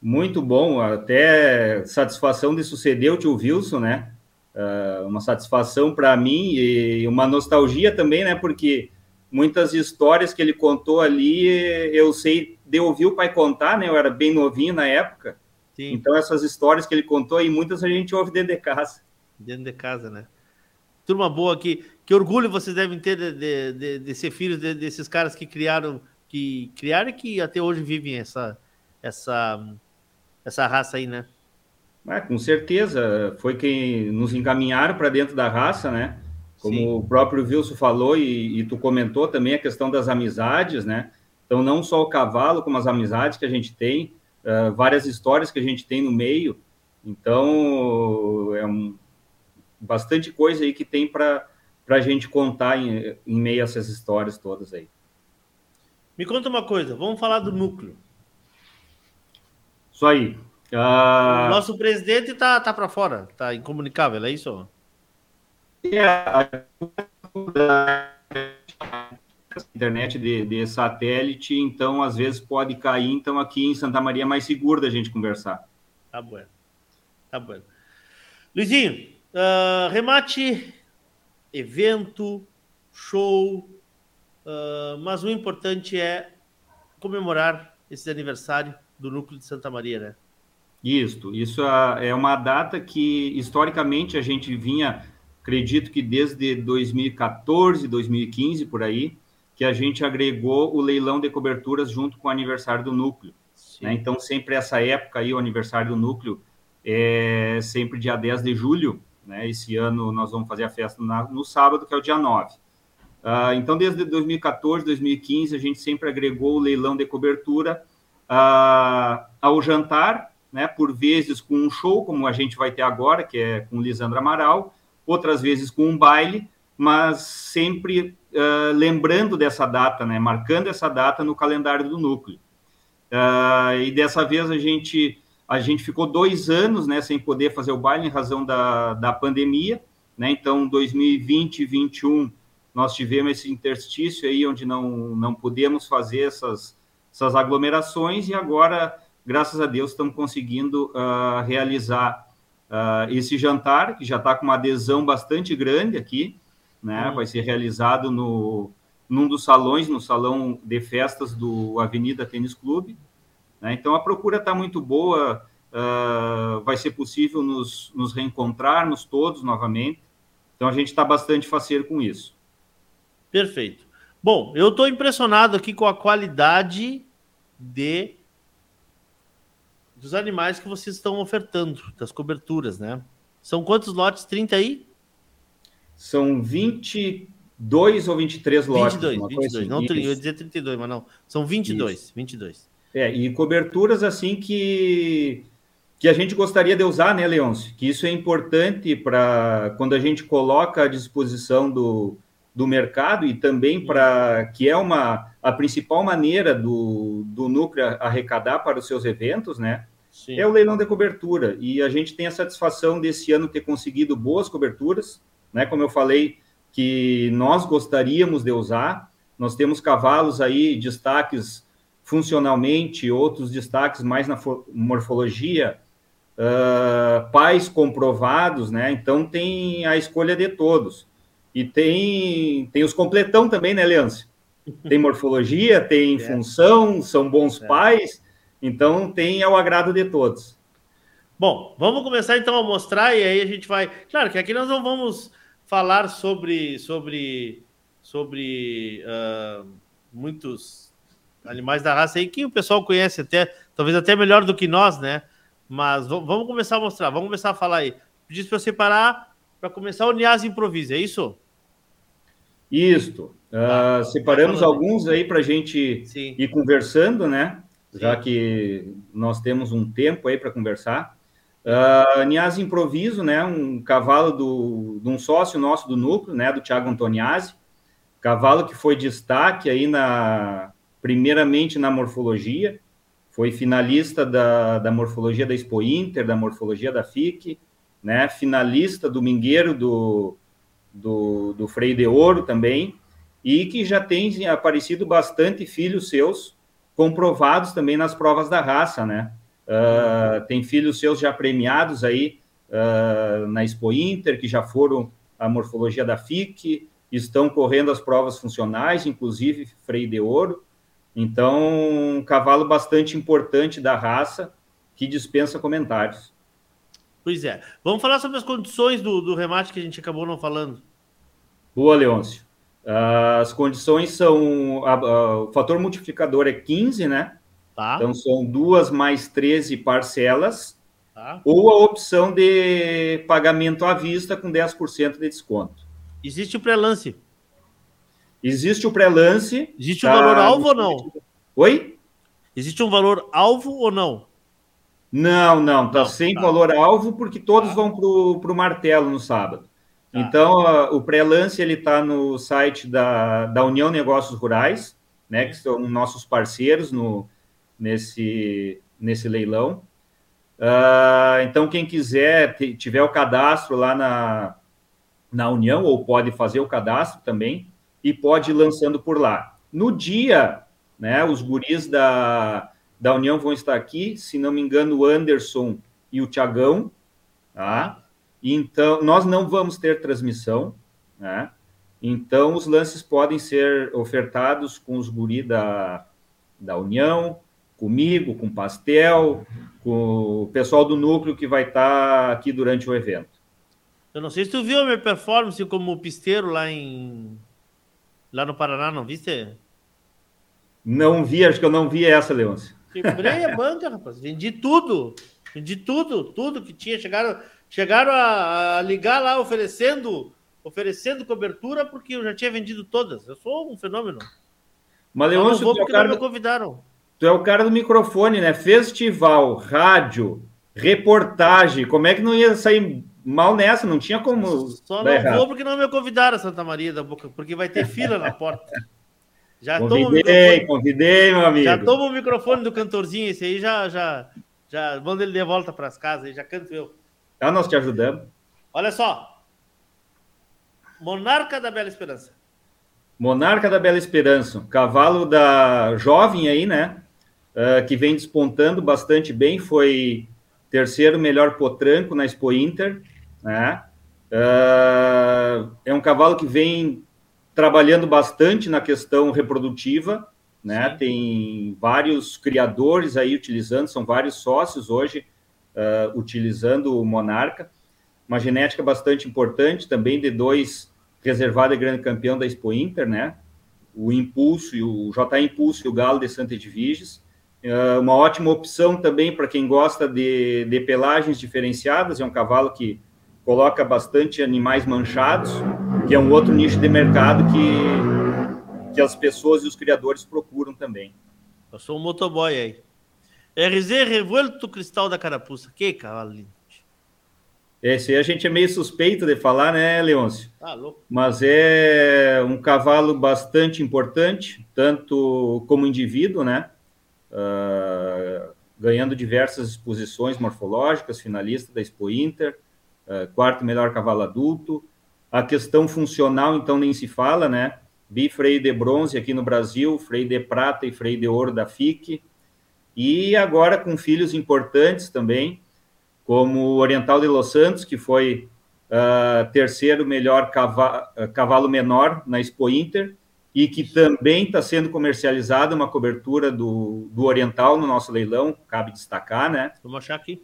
Muito bom, até satisfação de suceder o tio Wilson, né? Uh, uma satisfação para mim e uma nostalgia também, né? Porque muitas histórias que ele contou ali, eu sei de ouvir o pai contar, né? Eu era bem novinho na época. Sim. Então, essas histórias que ele contou aí, muitas a gente ouve dentro de casa. Dentro de casa, né? Turma boa aqui. Que orgulho vocês devem ter de, de, de, de ser filhos de, desses caras que criaram, que criaram e que até hoje vivem essa, essa, essa raça aí, né? É, com certeza. Foi quem nos encaminharam para dentro da raça, né? Como Sim. o próprio Wilson falou e, e, tu comentou também a questão das amizades, né? Então, não só o cavalo, como as amizades que a gente tem, uh, várias histórias que a gente tem no meio. Então, é um, bastante coisa aí que tem para a gente contar em, em meio a essas histórias todas aí. Me conta uma coisa, vamos falar do núcleo. Isso aí. Uh... O nosso presidente tá, tá para fora, tá incomunicável, é isso? A internet de, de, satélite, então às vezes pode cair. Então aqui em Santa Maria é mais seguro da gente conversar. Tá bom. Tá bom. Luizinho, uh, remate, evento, show, uh, mas o importante é comemorar esse aniversário do núcleo de Santa Maria, né? Isso, isso é uma data que historicamente a gente vinha, acredito que desde 2014, 2015 por aí, que a gente agregou o leilão de coberturas junto com o aniversário do núcleo. Né? Então, sempre essa época aí, o aniversário do núcleo, é sempre dia 10 de julho. Né? Esse ano nós vamos fazer a festa na, no sábado, que é o dia 9. Uh, ah, então, desde 2014, 2015, a gente sempre agregou o leilão de cobertura uh, ao jantar, né? por vezes com um show, como a gente vai ter agora, que é com Lisandra Amaral, outras vezes com um baile, mas sempre uh, lembrando dessa data, né? marcando essa data no calendário do núcleo. Uh, e dessa vez a gente a gente ficou dois anos né, sem poder fazer o baile em razão da, da pandemia, né? Então, 2020 e 2021 nós tivemos esse interstício aí onde não não pudemos fazer essas essas aglomerações e agora, graças a Deus, estamos conseguindo uh, realizar uh, esse jantar que já está com uma adesão bastante grande aqui, né? Uhum. Vai ser realizado no num dos salões, no salão de festas do Avenida Tênis Clube. Né? Então, a procura está muito boa, uh, vai ser possível nos, nos reencontrarmos todos novamente. Então, a gente está bastante faceiro com isso. Perfeito. Bom, eu estou impressionado aqui com a qualidade de dos animais que vocês estão ofertando, das coberturas, né? São quantos lotes? 30 aí? São 20, 22 ou 23 lotes. 22, 22. Assim. Não, eu ia dizer 32, mas não. São 22, Isso. 22. É, e coberturas assim que que a gente gostaria de usar, né, Leôncio? Que isso é importante para quando a gente coloca à disposição do, do mercado e também para que é uma a principal maneira do, do núcleo arrecadar para os seus eventos, né? Sim. É o leilão de cobertura e a gente tem a satisfação desse ano ter conseguido boas coberturas, né? Como eu falei, que nós gostaríamos de usar. Nós temos cavalos aí, destaques funcionalmente, outros destaques mais na morfologia, uh, pais comprovados, né? Então tem a escolha de todos. E tem, tem os completão também, né, Leandro? Tem morfologia, tem é. função, são bons é. pais, então tem ao agrado de todos. Bom, vamos começar então a mostrar e aí a gente vai. Claro que aqui nós não vamos falar sobre, sobre, sobre uh, muitos animais da raça aí que o pessoal conhece até, talvez até melhor do que nós, né? Mas vamos começar a mostrar, vamos começar a falar aí. Pedi para separar para começar o Nias Improvisa, é isso? Isto. Uh, separamos alguns aí para a gente Sim. ir conversando, né? Já que nós temos um tempo aí para conversar. Uh, Niase Improviso, né, um cavalo do, de um sócio nosso do núcleo, né, do Thiago Antoniazzi, cavalo que foi destaque aí na, primeiramente na morfologia, foi finalista da, da morfologia da Expo Inter, da morfologia da FIC, né, finalista do Mingueiro do, do, do Freio de Ouro também, e que já tem aparecido bastante filhos seus comprovados também nas provas da raça, né, Uh, tem filhos seus já premiados aí uh, na Expo Inter, que já foram a morfologia da FIC, estão correndo as provas funcionais, inclusive freio de ouro. Então, um cavalo bastante importante da raça que dispensa comentários. Pois é. Vamos falar sobre as condições do, do remate que a gente acabou não falando. Boa, Leôncio. As condições são. A, a, o fator multiplicador é 15, né? Tá. Então, são duas mais 13 parcelas, tá. ou a opção de pagamento à vista com 10% de desconto. Existe o pré-lance? Existe o pré-lance. Existe um tá... valor alvo ou não? Oi? Existe um valor alvo ou não? Não, não, tá não, sem tá. valor alvo, porque todos tá. vão para o martelo no sábado. Tá. Então, a, o pré-lance ele está no site da, da União Negócios Rurais, né, que são nossos parceiros no, nesse, nesse leilão. Uh, então, quem quiser, tiver o cadastro lá na, na União, ou pode fazer o cadastro também, e pode ir lançando por lá. No dia, né, os guris da, da União vão estar aqui, se não me engano, o Anderson e o Tiagão, tá? Então, nós não vamos ter transmissão, né? Então, os lances podem ser ofertados com os guris da, da União, comigo, com Pastel, com o pessoal do núcleo que vai estar tá aqui durante o evento. Eu não sei se tu viu a minha performance como pisteiro lá em lá no Paraná, não viste? Não vi, acho que eu não vi essa, Leôncio. Quebrei a banca, rapaz. Vendi tudo. Vendi tudo, tudo que tinha. Chegaram, chegaram a, a, ligar lá oferecendo, oferecendo cobertura porque eu já tinha vendido todas. Eu sou um fenômeno. Mas Leôncio, não vou porque não me convidaram. Tu é o cara do microfone, né? Festival, rádio, reportagem. Como é que não ia sair mal nessa? Não tinha como. Só não errado. vou porque não me convidaram Santa Maria da Boca, porque vai ter fila na porta. Já convidei, convidei, meu amigo. Já toma o microfone do cantorzinho, esse aí já, já, já manda ele de volta para as casas, já canto eu. Tá, nós te ajudamos. Olha só. Monarca da Bela Esperança. Monarca da Bela Esperança, cavalo da jovem aí, né? uh, que vem despontando bastante bem, foi terceiro melhor potranco na Expo Inter, né? Uh, é um cavalo que vem trabalhando bastante na questão reprodutiva, né? Sim. Tem vários criadores aí utilizando, são vários sócios hoje uh, utilizando o Monarca. Uma genética bastante importante também de dois reservado e grande campeão da Expo Inter, né? O Impulso e o J Impulso e o Galo de Santa Edviges. É uma ótima opção também para quem gosta de, de pelagens diferenciadas. É um cavalo que coloca bastante animais manchados, que é um outro nicho de mercado que, que as pessoas e os criadores procuram também. Eu sou um motoboy aí. RZ Revuelto Cristal da Carapuça. Que cavalo lindo. Esse aí a gente é meio suspeito de falar, né, Leôncio? Ah. Mas é um cavalo bastante importante, tanto como indivíduo, né? uh, ganhando diversas exposições morfológicas, finalista da Expo Inter, uh, quarto melhor cavalo adulto. A questão funcional, então, nem se fala, né? Bifreio de bronze aqui no Brasil, freio de prata e freio de ouro da FIC. E agora com filhos importantes também, como o Oriental de Los Santos, que foi uh, terceiro melhor cavalo, cavalo menor na Expo Inter, e que também está sendo comercializada uma cobertura do, do Oriental no nosso leilão, cabe destacar, né? Vamos achar aqui.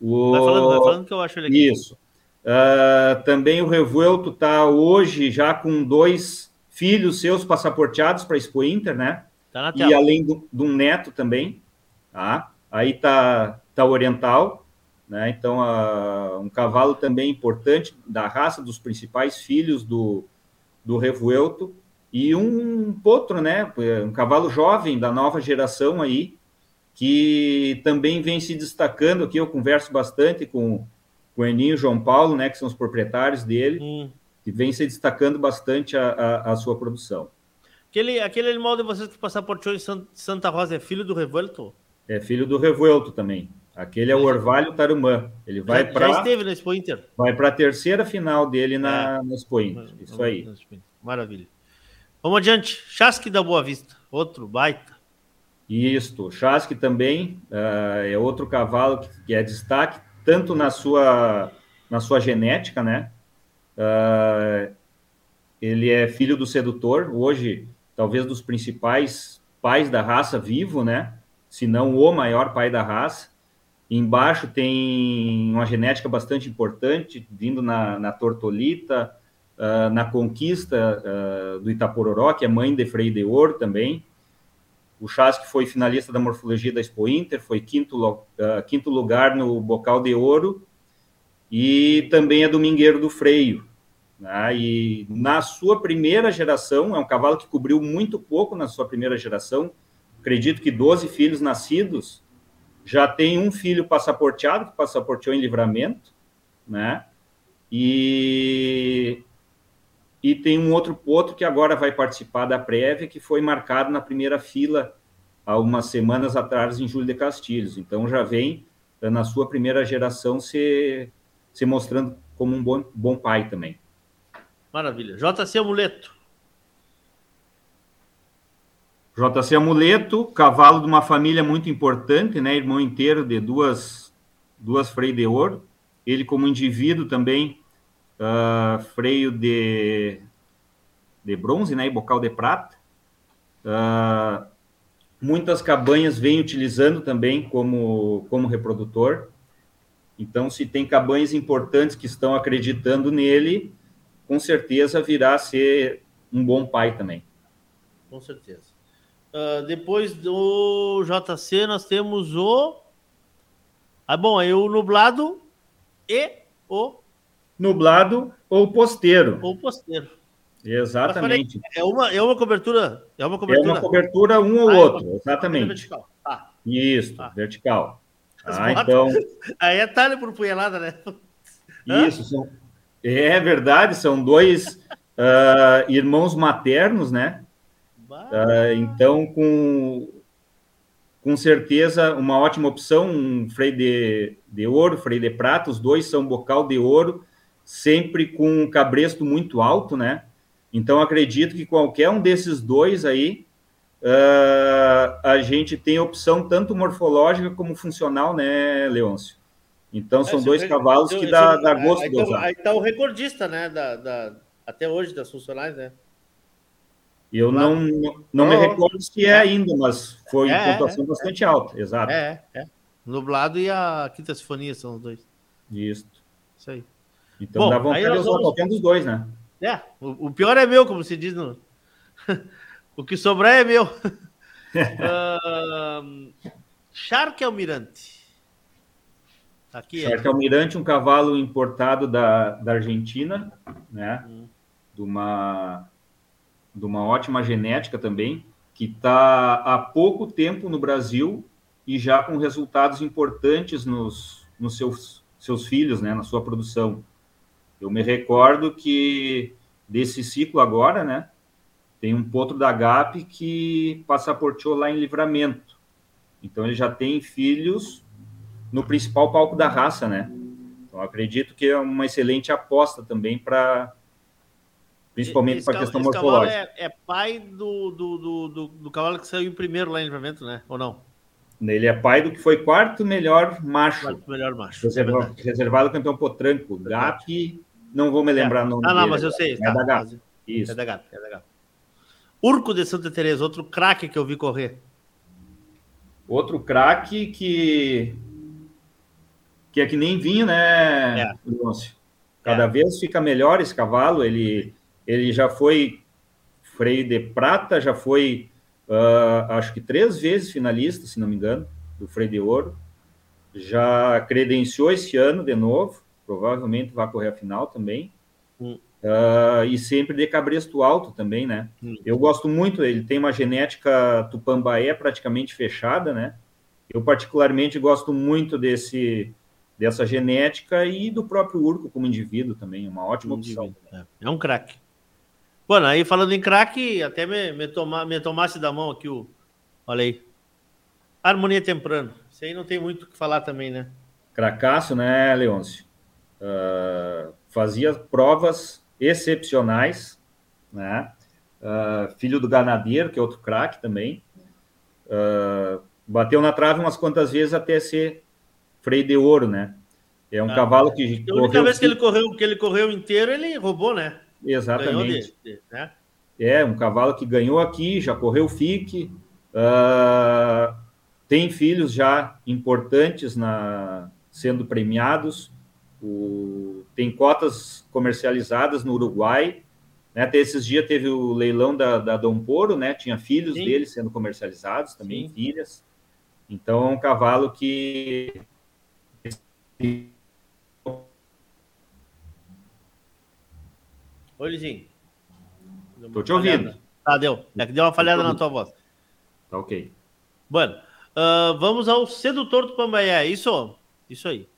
O... Vai, falando, vai falando que eu acho ele aqui. Isso. Uh, também o Revuelto está hoje já com dois filhos seus passaporteados para a Expo Inter, né? Tá. E além de um neto também, tá? Aí tá, tá o Oriental, né? Então, uh, um cavalo também importante da raça dos principais filhos do, do Revuelto e um potro, né, um cavalo jovem da nova geração aí, que também vem se destacando aqui, eu converso bastante com, com o Eninho e o João Paulo, né, que são os proprietários dele, hum. que vem se destacando bastante a, a, a, sua produção. Aquele, aquele animal de vocês que passaporteou em Santa Rosa é filho do Revuelto? É filho do Revuelto também. Aquele é o Orvalho Tarumã. Ele vai para. Já esteve na Expo Inter. Vai para a terceira final dele na, é. na Expo Inter. Isso aí. Maravilha. Vamos adiante. Chasque da Boa Vista, outro baita. Isto, Chasque também uh, é outro cavalo que, que, é destaque, tanto na sua, na sua genética, né? Uh, ele é filho do sedutor, hoje, talvez dos principais pais da raça vivo, né? Se não o maior pai da raça. Embaixo tem uma genética bastante importante, vindo na, na tortolita, uh, na conquista uh, do Itapororó, que é mãe de Frei de Ouro também. O Chasque foi finalista da morfologia da Expo Inter, foi quinto, uh, quinto lugar no Bocal de Ouro e também é domingueiro do freio. Né? E na sua primeira geração, é um cavalo que cobriu muito pouco na sua primeira geração, acredito que 12 filhos nascidos, já tem um filho passaporteado, que passaporteou em livramento, né? E e tem um outro potro que agora vai participar da prévia, que foi marcado na primeira fila há umas semanas atrás em Júlio de Castilhos. Então já vem eh, na sua primeira geração se, se mostrando como um bom, bom pai também. Maravilha. JC Amuleto. JC Amuleto, cavalo de uma família muito importante, né? Irmão inteiro de duas, duas freio de ouro. Ele, como indivíduo, também uh, freio de, de bronze né, e bocal de prata. Uh, Muitas cabanhas vêm utilizando também como, como reprodutor. Então, se tem cabanhas importantes que estão acreditando nele, com certeza virá a ser um bom pai também. Com certeza. Uh, depois do JC, nós temos o. Ah, bom, aí o nublado e o. Nublado ou posteiro. Ou posteiro. Exatamente. Falei, é, uma, é uma cobertura. É uma cobertura, é uma cobertura um ou ah, outro, é exatamente. Vertical. Ah. Isso, ah. vertical. Ah, então. Aí é talho por punhalada, né? Isso, são... é verdade, são dois uh, irmãos maternos, né? Uh, então, com, com certeza, uma ótima opção, um freio de, de ouro, freio de prata, os dois são bocal de ouro, sempre com um cabresto muito alto, né? Então, acredito que qualquer um desses dois aí, uh, a gente tem opção tanto morfológica como funcional, né, Leôncio? Então, são é, dois cavalos que dá, dá gosto aí, de usar. Aí está o recordista, né, da, da, até hoje, das funcionais, né? Eu não, não me recordo se é ainda, mas foi é, pontuação é, bastante alta, exato. É, é. Nublado e a Quinta Sinfonia são os dois. Isso. Isso aí. Então Bom, dá vontade de usar vamos... qualquer dos dois, né? É, o, o, pior é meu, como se diz no. o que sobrar é meu. uh, Shark Almirante. Aqui é. Shark Almirante, um cavalo importado da, da Argentina, né? Hum. De uma de uma ótima genética também, que está há pouco tempo no Brasil e já com resultados importantes nos, nos seus, seus filhos, né, na sua produção. Eu me recordo que desse ciclo agora, né, tem um potro da GAP que passaporteou lá em Livramento. Então ele já tem filhos no principal palco da raça, né? Então acredito que é uma excelente aposta também para Principalmente para a questão morfológica. É, é, pai do, do, do, do, do cavalo que saiu em primeiro lá em livramento, né? Ou não? Ele é pai do que foi quarto melhor macho. Quarto melhor macho. Reserva, é reservado campeão potranco. GAP, não vou me lembrar é. o nome Ah, não, dele, mas eu sei. É tá, da GAP. Isso. É da GAP, é da GAP. Urco de Santa Teresa, outro craque que eu vi correr. Outro craque que que é que nem vinho, né, é. Cada é. vez fica melhor esse cavalo, ele ele já foi freio de prata, já foi, uh, acho que três vezes finalista, se não me engano, do freio de ouro. Já credenciou esse ano de novo, provavelmente vai correr a final também. Hum. Uh, e sempre de cabresto alto também, né? Hum. Eu gosto muito, ele tem uma genética tupambaé praticamente fechada, né? Eu particularmente gosto muito desse dessa genética e do próprio Urco como indivíduo também, uma ótima opção. É, é um craque. Bueno, aí falando em craque, até me, me, toma, me tomasse da mão aqui o. Olha aí. Harmonia Temprano. Isso aí não tem muito o que falar também, né? Cracaço, né, Leôncio? Uh, fazia provas excepcionais, né? Uh, filho do Ganadeiro, que é outro craque também. Uh, bateu na trave umas quantas vezes até ser freio de ouro, né? É um ah, cavalo que. A única vez que ele correu, que ele correu inteiro, ele roubou, né? Exatamente. De, de, né? É, um cavalo que ganhou aqui, já correu FIC, uh, tem filhos já importantes na, sendo premiados, o, tem cotas comercializadas no Uruguai, né? Até esses dias teve o leilão da, da Dom Poro, né? Tinha filhos Sim. dele sendo comercializados, também Sim. filhas. Então, é um cavalo que Oi, Lizinho. Tô te ouvindo. Tá, deu. É que deu uma falhada na tua voz. Tá ok. Bueno, uh, vamos ao sedutor do Pambaé. Isso? Isso aí.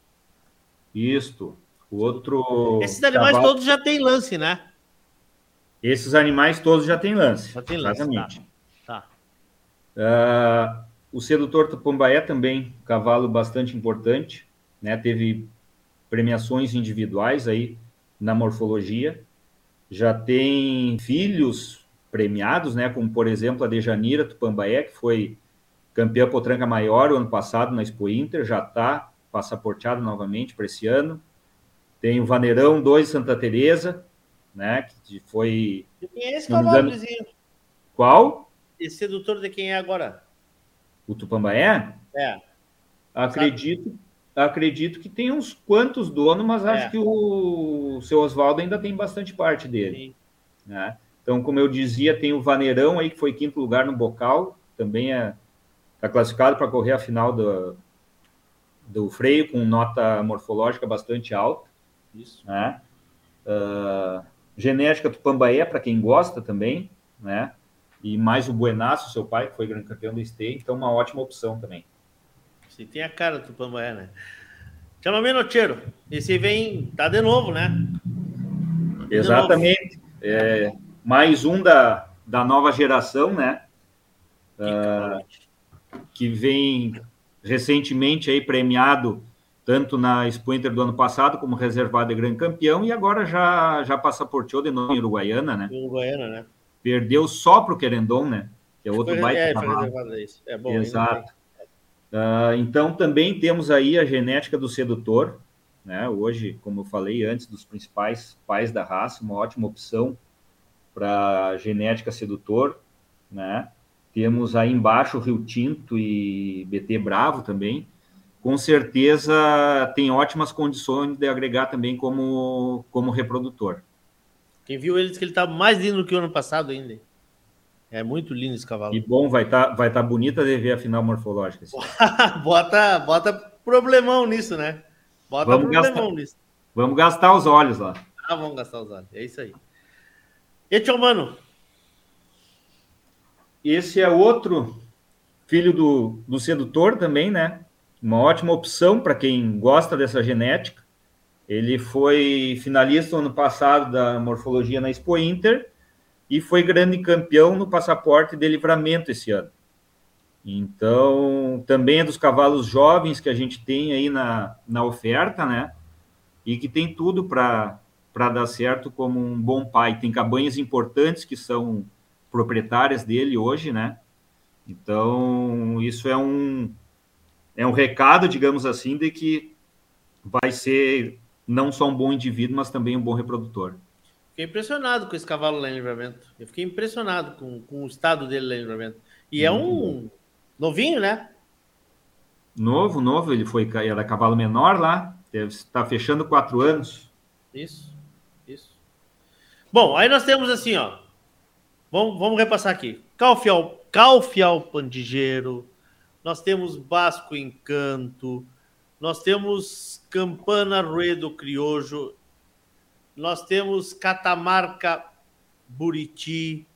Isto. O outro. Esses animais cavalo... todos já têm lance, né? Esses animais todos já têm lance. Já tem lance. Exatamente. Tá. tá. Uh, o sedutor do Pombaé também, cavalo bastante importante, né? Teve premiações individuais aí na morfologia já tem filhos premiados, né? Como por exemplo a Dejanira Tupambaé, que foi campeã potranca maior o ano passado na Expo Inter, já está passaporteado novamente para esse ano. Tem o Vaneirão 2 Santa Teresa, né? Que foi. E é esse cavalo, engano... Qual? Esse sedutor de quem é agora? O Tupambaé? É. Acredito, acredito que tem uns quantos donos, mas acho É. que o, seu Oswaldo ainda tem bastante parte dele. Né? Então, como eu dizia, tem o Vaneirão aí, que foi quinto lugar no bocal, também é está classificado para correr a final do, do freio, com nota morfológica bastante alta. Isso. Né? Ah, genética Tupambaé, para quem gosta também, né? E mais o Buenaço, seu pai, que foi grande campeão do Stay, então uma ótima opção também. Você tem a cara do Tupambaé, né? Chama Menoteiro. Esse vem, tá de novo, né? De Exatamente. É, mais um da, da nova geração, né? novo. Ah, que vem recentemente aí premiado tanto na Expo Inter do ano passado como reservado de grande campeão e agora já já passaporteou de novo em Uruguaiana, né? Uruguaiana, né? Perdeu só para o Querendon, né? Que é outro Foi, baita é, foi reservado a isso. É bom. Exato. Ah, então também temos aí a genética do sedutor, né? Hoje, como eu falei antes, dos principais pais da raça, uma ótima opção para genética sedutor, né? Temos aí embaixo Rio Tinto e BT Bravo também. Com certeza tem ótimas condições de agregar também como, como reprodutor. Quem viu ele disse que ele tá mais lindo que o ano passado ainda. É muito lindo esse cavalo. E bom, vai estar vai tá bonita de ver a final morfológica. ano. bota, bota problemão nisso, né? Bota Vamos problemão gastar. nisso. Vamos gastar os olhos lá. Ah, vamos gastar os olhos. É isso aí. E tio mano, Esse é outro filho do, do sedutor também, né? Uma ótima opção para quem gosta dessa genética. Ele foi finalista no ano passado da morfologia na Expo Inter e foi grande campeão no passaporte de livramento esse ano. Então, também é dos cavalos jovens que a gente tem aí na, na oferta, né? E que tem tudo para dar certo como um bom pai. Tem cabanhas importantes que são proprietárias dele hoje, né? Então, isso é um, é um recado, digamos assim, de que vai ser não só um bom indivíduo, mas também um bom reprodutor. Fiquei impressionado com esse cavalo lá em livramento. Eu fiquei impressionado com, com o estado dele lá em livramento. E é um novinho, né? Novo, novo, ele foi era cavalo menor lá, estar fechando quatro anos. Isso, isso. Bom, aí nós temos assim, ó. Vamos, vamos repassar aqui. Calfial, Calfial Pandigeiro. Nós temos Basco Encanto. Nós temos Campana Ruedo Criojo. Nós temos Catamarca Buriti.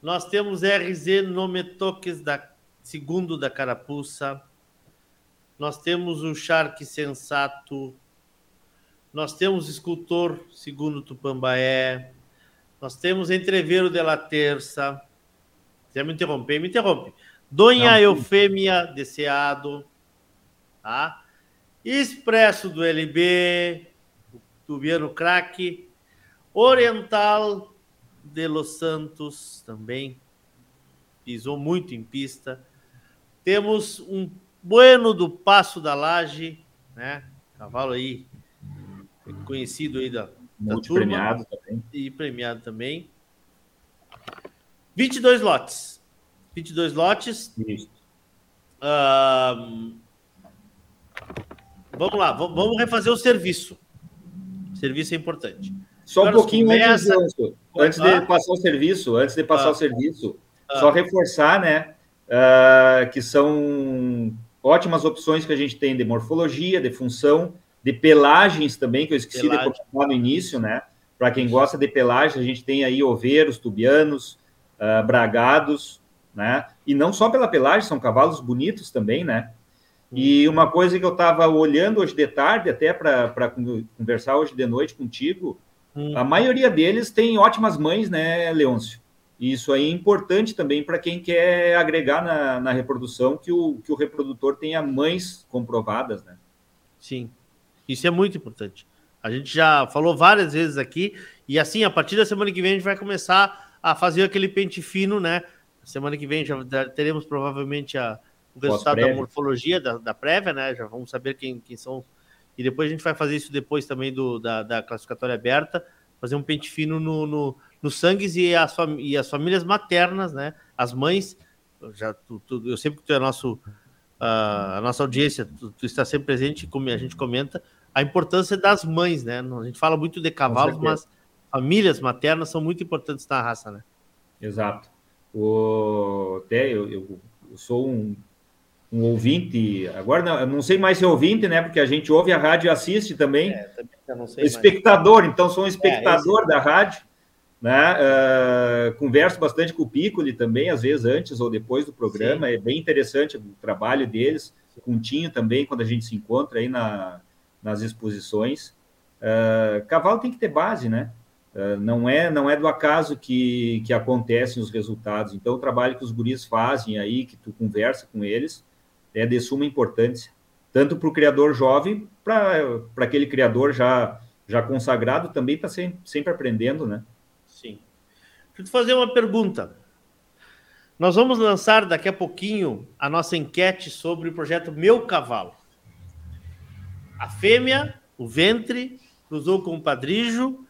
Nós temos RZ Nometoques da segundo da Carapuça. Nós temos o Shark Sensato. Nós temos Escultor segundo Tupambaé. Nós temos Entreveiro de la Terça. Quiser me interromper, me interrompe. Donha Não. Eufêmia Deseado. Tá? Expresso do LB. Tubiano Crack. Oriental de Los Santos também. Pisou muito em pista. Temos um Bueno do Passo da Laje, né? Cavalo aí conhecido aí da, da turma premiado também. e premiado também. 22 lotes. 22 lotes. Isso. Vamos lá, vamos refazer o serviço. Serviço é importante. Só um Agora pouquinho antes, começa- antes Ah. de passar o serviço, antes de passar Ah. o serviço, Ah. só reforçar, né, ah, que são ótimas opções que a gente tem de morfologia, de função, de pelagens também, que eu esqueci Pelagem. de comentar no início, né? Para quem gosta de pelagem, a gente tem aí oveiros, tubianos, ah, bragados, né? E não só pela pelagem, são cavalos bonitos também, né? E uma coisa que eu estava olhando hoje de tarde, até para conversar hoje de noite contigo, Hum. a maioria deles tem ótimas mães, né, Leôncio? E isso aí é importante também para quem quer agregar na, na reprodução que o, que o reprodutor tenha mães comprovadas, né? Sim, isso é muito importante. A gente já falou várias vezes aqui, e assim, a partir da semana que vem, a gente vai começar a fazer aquele pente fino, né? Semana que vem já teremos provavelmente a, o resultado da morfologia da, da prévia, né? Já vamos saber quem, quem são. E depois a gente vai fazer isso depois também do, da, da classificatória aberta, fazer um pente fino no, no, no sangues e as, fam- e as famílias maternas, né? As mães já tu, tu, eu sempre que tu é nosso, uh, a nossa audiência, tu, tu, está sempre presente, como a gente comenta, a importância das mães, né? A gente fala muito de cavalos, mas famílias maternas são muito importantes na raça, né? Exato. O, até eu, eu, eu sou um, um, ouvinte, agora não, não sei mais se é ouvinte, né? Porque a gente ouve a rádio e assiste também. É, também espectador, mais. então sou um espectador é, da rádio. Né? Uh, converso bastante com o Piccoli também, às vezes antes ou depois do programa. Sim. É bem interessante o trabalho deles. Com o Tinho também, quando a gente se encontra aí na, nas exposições. Uh, cavalo tem que ter base, né? Uh, não é não é do acaso que, que acontecem os resultados. Então, o trabalho que os guris fazem aí, que tu conversa com eles, é de suma importância. Tanto para o criador jovem, para aquele criador já, já consagrado, também está sempre, sempre aprendendo, né? Sim. Deixa eu te fazer uma pergunta. Nós vamos lançar daqui a pouquinho a nossa enquete sobre o projeto Meu Cavalo. A fêmea, o ventre, cruzou com o padrijo,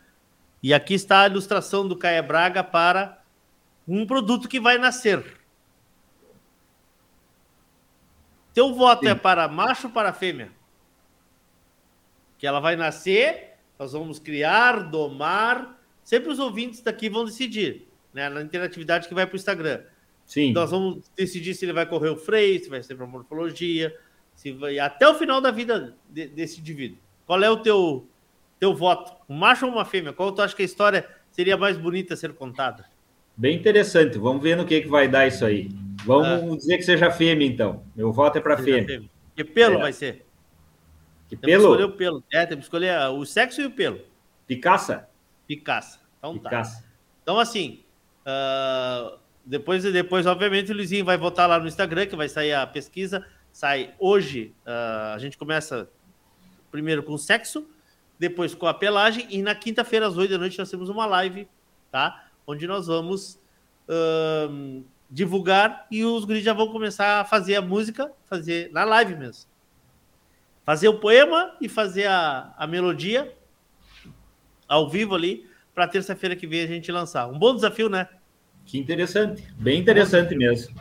e aqui está a ilustração do Caia Braga para um produto que vai nascer. Teu voto é Sim. é para macho ou para fêmea? Que ela vai nascer, nós vamos criar, domar. Sempre os ouvintes daqui vão decidir, né? Na interatividade que vai para o Instagram. Sim. Nós vamos decidir se ele vai correr o freio, se vai ser para morfologia, se vai até o final da vida de, desse indivíduo. Qual é o teu teu voto? Um macho ou uma fêmea? Qual tu acha que a história seria mais bonita a ser contada? Bem interessante. Vamos ver no que, que vai dar isso aí. Vamos ah. dizer que seja fêmea, então. Meu voto é para fêmea. fêmea. Que pelo é. vai ser? Que pelo? escolher o pelo. É, tem que escolher o sexo e o pelo. Picaça? Picaça. Então tá. Picaça. tá. Então, assim, uh, depois, depois, obviamente, o Luizinho vai votar lá no Instagram, que vai sair a pesquisa. Sai hoje, uh, a gente começa primeiro com o sexo, depois com a pelagem, e na quinta-feira, às oito da noite, nós temos uma live, tá? Onde nós vamos uh, divulgar e os guris já vão começar a fazer a música, fazer na live mesmo. Fazer o poema e fazer a, a melodia ao vivo ali, para terça-feira que vem a gente lançar. Um bom desafio, né? Que interessante, bem interessante mesmo.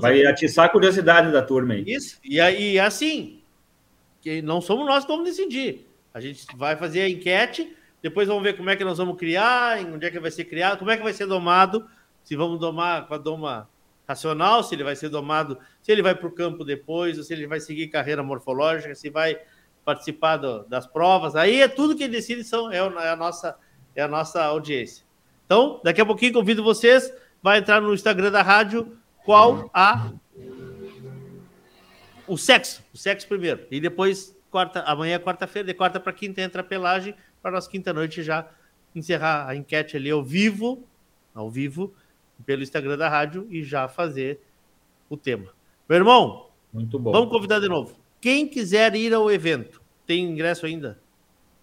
Vai atiçar a curiosidade da turma aí. Isso, e aí assim, que não somos nós que vamos decidir. A gente vai fazer a enquete, depois vamos ver como é que nós vamos criar, onde é que vai ser criado, como é que vai ser domado, se vamos domar com a doma racional, se ele vai ser domado, se ele vai para o campo depois, ou se ele vai seguir carreira morfológica, se vai participar do, das provas. Aí é tudo que decide são, é, é, a nossa, é a nossa audiência. Então, daqui a pouquinho convido vocês, vai entrar no Instagram da rádio qual a o sexo, o sexo primeiro. E depois, quarta, amanhã é quarta-feira, de quarta para quinta entra a pelagem, para nós quinta-noite já encerrar a enquete ali ao vivo, ao vivo, pelo Instagram da rádio e já fazer o tema. Meu irmão, muito bom. Vamos convidar de novo. Quem quiser ir ao evento, tem ingresso ainda?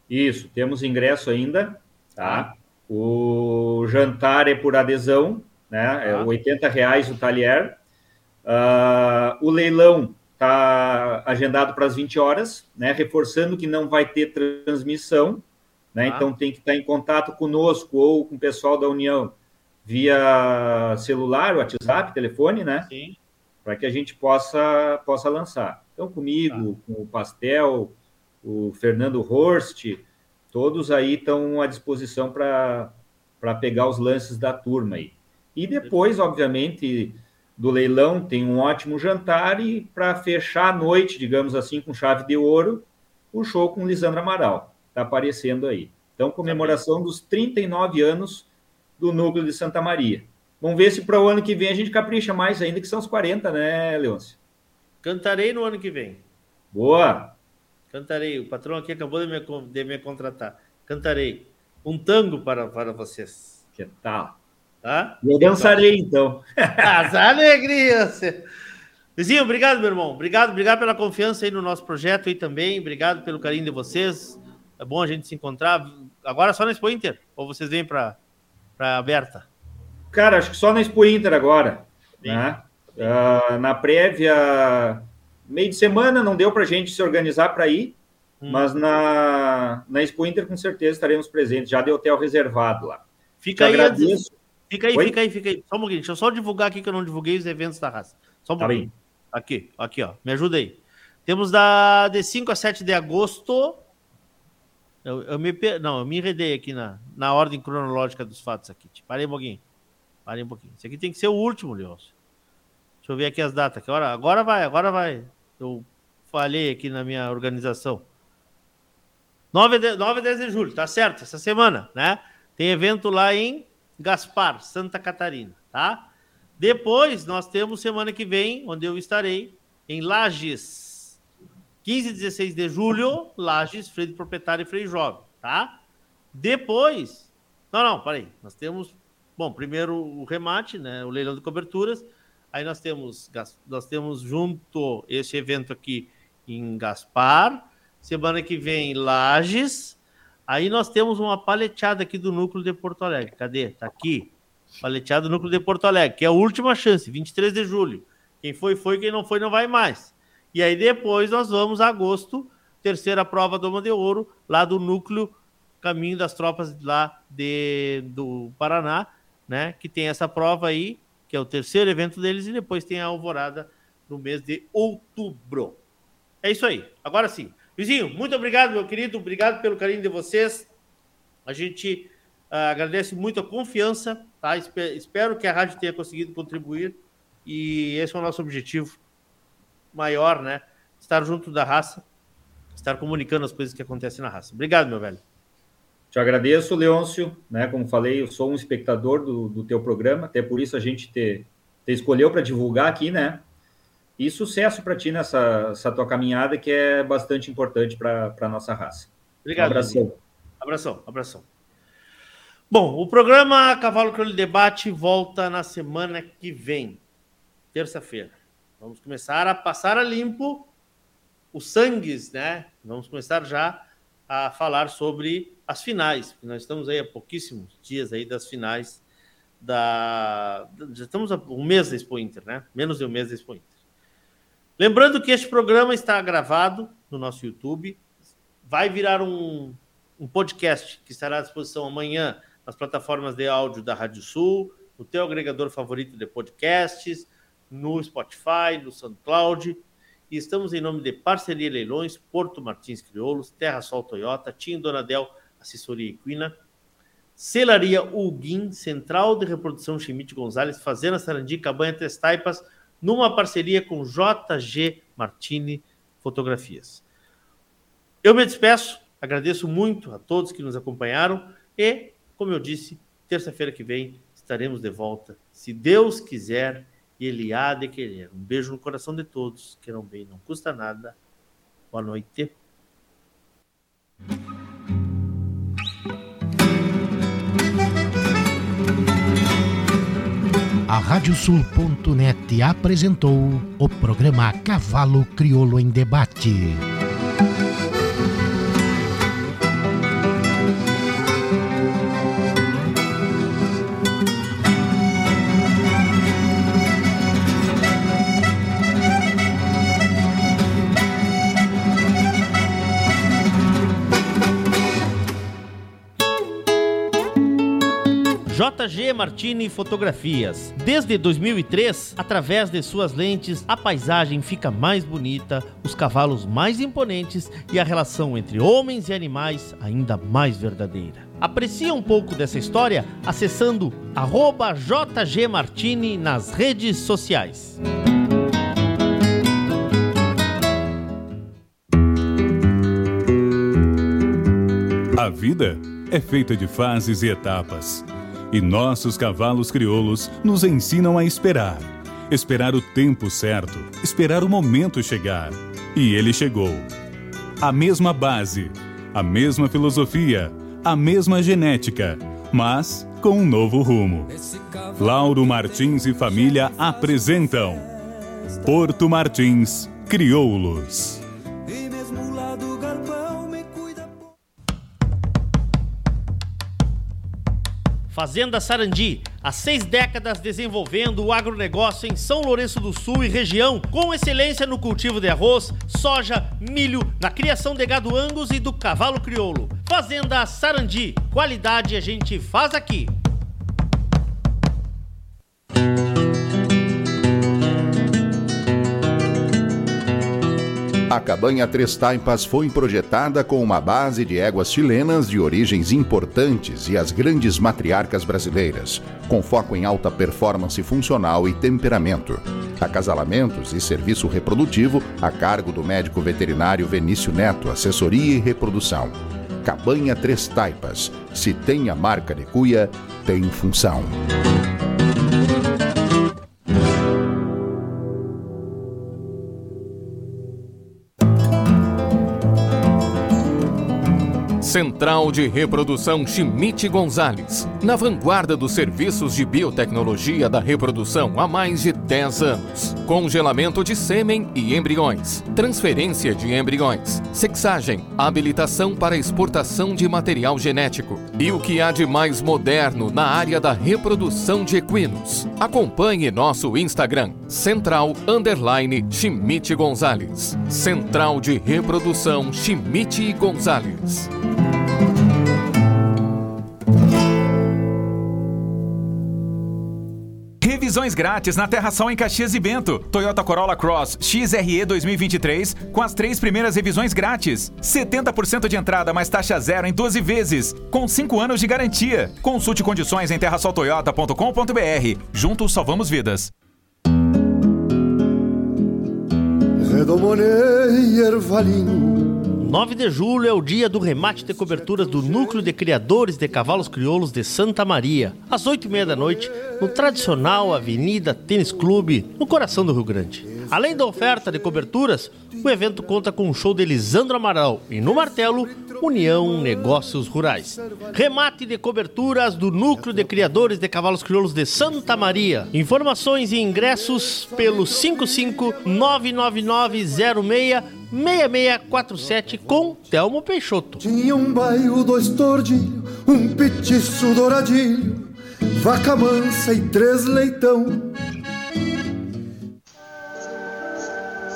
Isso, temos ingresso ainda, tá? O jantar é por adesão, né? É ah. 80 reais o talher. Uh, o leilão está agendado para as 20 horas, né? Reforçando que não vai ter transmissão, né? Ah. Então tem que estar em contato conosco ou com o pessoal da União via celular, WhatsApp, telefone, né? Sim. Para que a gente possa, possa lançar. Então, comigo, tá. com o Pastel, o Fernando Horst, todos aí estão à disposição para pegar os lances da turma aí. E depois, obviamente, do leilão, tem um ótimo jantar e para fechar a noite, digamos assim, com chave de ouro, o show com Lisandra Amaral. Está aparecendo aí. Então, comemoração dos 39 anos do núcleo de Santa Maria. Vamos ver se para o ano que vem a gente capricha mais ainda, que são os 40, né, Leôncio? Cantarei no ano que vem. Boa! Cantarei. O patrão aqui acabou de me, de me contratar. Cantarei um tango para, para vocês. Que tal? Tá? Eu dançarei, então. As alegrias! Vizinho, obrigado, meu irmão. Obrigado, obrigado pela confiança aí no nosso projeto aí também. Obrigado pelo carinho de vocês. É bom a gente se encontrar. Agora só na Expo Inter? Ou vocês vêm para aberta? Cara, acho que só na Expo Inter agora. Né? Uh, na prévia, meio de semana, não deu para a gente se organizar para ir. Hum. Mas na, na Expo Inter, com certeza, estaremos presentes. Já deu hotel reservado lá. Fica Te aí, agradeço. Fica aí, Oi? fica aí, fica aí. Só um pouquinho. Deixa eu só divulgar aqui que eu não divulguei os eventos da raça. Só um tá pouquinho. Bem. Aqui, aqui, ó. Me ajuda aí. Temos da de 5 a 7 de agosto. Eu, eu me, não, eu me enredei aqui na, na ordem cronológica dos fatos aqui. Parei um pouquinho. Parei um pouquinho. Esse aqui tem que ser o último, Leôncio. Deixa eu ver aqui as datas. Hora, agora vai, agora vai. Eu falhei aqui na minha organização. 9 de, 9 10 de julho, tá certo, essa semana, né? Tem evento lá em Gaspar, Santa Catarina, tá? Depois nós temos semana que vem, onde eu estarei, em Lages. 15 e 16 de julho, Lages, freio proprietário e freio jovem, tá? Depois. Não, não, parei. Nós temos. Bom, primeiro o remate, né? O leilão de coberturas. Aí nós temos, nós temos junto esse evento aqui em Gaspar. Semana que vem, Lages. Aí nós temos uma paleteada aqui do núcleo de Porto Alegre. Cadê? Tá aqui. Paleteada do núcleo de Porto Alegre, que é a última chance, 23 de julho. Quem foi, foi. Quem não foi, não vai mais. E aí depois nós vamos a agosto, terceira prova Doma de Ouro, lá do núcleo Caminho das Tropas lá de, do Paraná, né? Que tem essa prova aí, que é o terceiro evento deles, e depois tem a Alvorada no mês de outubro. É isso aí. Agora sim. Vizinho, muito obrigado, meu querido. Obrigado pelo carinho de vocês. A gente uh, agradece muito a confiança. Tá? Espero que a rádio tenha conseguido contribuir. E esse é o nosso objetivo maior, né? Estar junto da raça, estar comunicando as coisas que acontecem na raça. Obrigado, meu velho. Te agradeço, Leôncio. Né? Como falei, eu sou um espectador do, do teu programa, até por isso a gente te, te escolheu para divulgar aqui, né? E sucesso para ti nessa tua caminhada, que é bastante importante para a nossa raça. Obrigado. Um abração. Abração, abração. Bom, o programa Cavalo Crioulo Debate volta na semana que vem, terça-feira. Vamos começar a passar a limpo os sangues, né? Vamos começar já a falar sobre as finais. Nós estamos aí há pouquíssimos dias aí das finais da. Já estamos um mês da Expo Inter, né? Menos de um mês da Expo Inter. Lembrando que este programa está gravado no nosso YouTube, vai virar um, um podcast que estará à disposição amanhã nas plataformas de áudio da Rádio Sul, no teu agregador favorito de podcasts, no Spotify, no SoundCloud. E estamos em nome de Parceria Leilões, Porto Martins Crioulos, Terra Sol Toyota, Tim Donadel, Assessoria Equina, Celaria Ulguim, Central de Reprodução Chimite Gonzalez, Fazenda Sarandi, Cabanha Três Taipas, numa parceria com JG Martini Fotografias. Eu me despeço, agradeço muito a todos que nos acompanharam e, como eu disse, terça-feira que vem estaremos de volta, se Deus quiser e Ele há de querer. Um beijo no coração de todos, queiram bem, não custa nada. Boa noite. A Radiosul.net apresentou o programa Cavalo Crioulo em Debate. JG Martini Fotografias. Desde 2003, através de suas lentes, a paisagem fica mais bonita, os cavalos mais imponentes e a relação entre homens e animais ainda mais verdadeira. Aprecie um pouco dessa história acessando @jgmartini nas redes sociais. A vida é feita de fases e etapas e nossos cavalos crioulos nos ensinam a esperar. Esperar o tempo certo, esperar o momento chegar. E ele chegou. A mesma base, a mesma filosofia, a mesma genética, mas com um novo rumo. Lauro Martins e família apresentam Porto Martins Crioulos. Fazenda Sarandi, há seis décadas desenvolvendo o agronegócio em São Lourenço do Sul e região, com excelência no cultivo de arroz, soja, milho, na criação de gado angus e do cavalo crioulo. Fazenda Sarandi, qualidade a gente faz aqui. A cabanha Três Taipas foi projetada com uma base de éguas chilenas de origens importantes e as grandes matriarcas brasileiras, com foco em alta performance funcional e temperamento. Acasalamentos e serviço reprodutivo a cargo do médico veterinário Venício Neto, assessoria e reprodução. Cabanha Três Taipas. Se tem a marca de cuia, tem função. Central de Reprodução Schmidt Gonzalez, na vanguarda dos serviços de biotecnologia da reprodução há mais de 10 anos. Congelamento de sêmen e embriões, transferência de embriões, sexagem, habilitação para exportação de material genético e o que há de mais moderno na área da reprodução de equinos. Acompanhe nosso Instagram, Central Underline Schmidt Gonzalez. Central de Reprodução Schmidt Gonzalez. Revisões grátis na Terra Sol em Caxias e Bento. Toyota Corolla Cross XRE 2023 com as três primeiras revisões grátis. 70% de entrada mais taxa zero em 12 vezes, com 5 anos de garantia. Consulte condições em terrasoltoyota.com.br. Juntos salvamos vidas. Redomonei ervalinho 9 de julho é o dia do remate de coberturas do Núcleo de Criadores de Cavalos Crioulos de Santa Maria, às 8 e meia da noite, no tradicional Avenida Tênis Clube, no coração do Rio Grande. Além da oferta de coberturas, o evento conta com um show de Lisandro Amaral e, no martelo, União Negócios Rurais. Remate de coberturas do Núcleo de Criadores de Cavalos Crioulos de Santa Maria. Informações e ingressos pelo 5599906 6647 com Telmo Peixoto. Tinha um bairro, dois tordilhos, um petiço douradilho, vaca mansa e três leitão.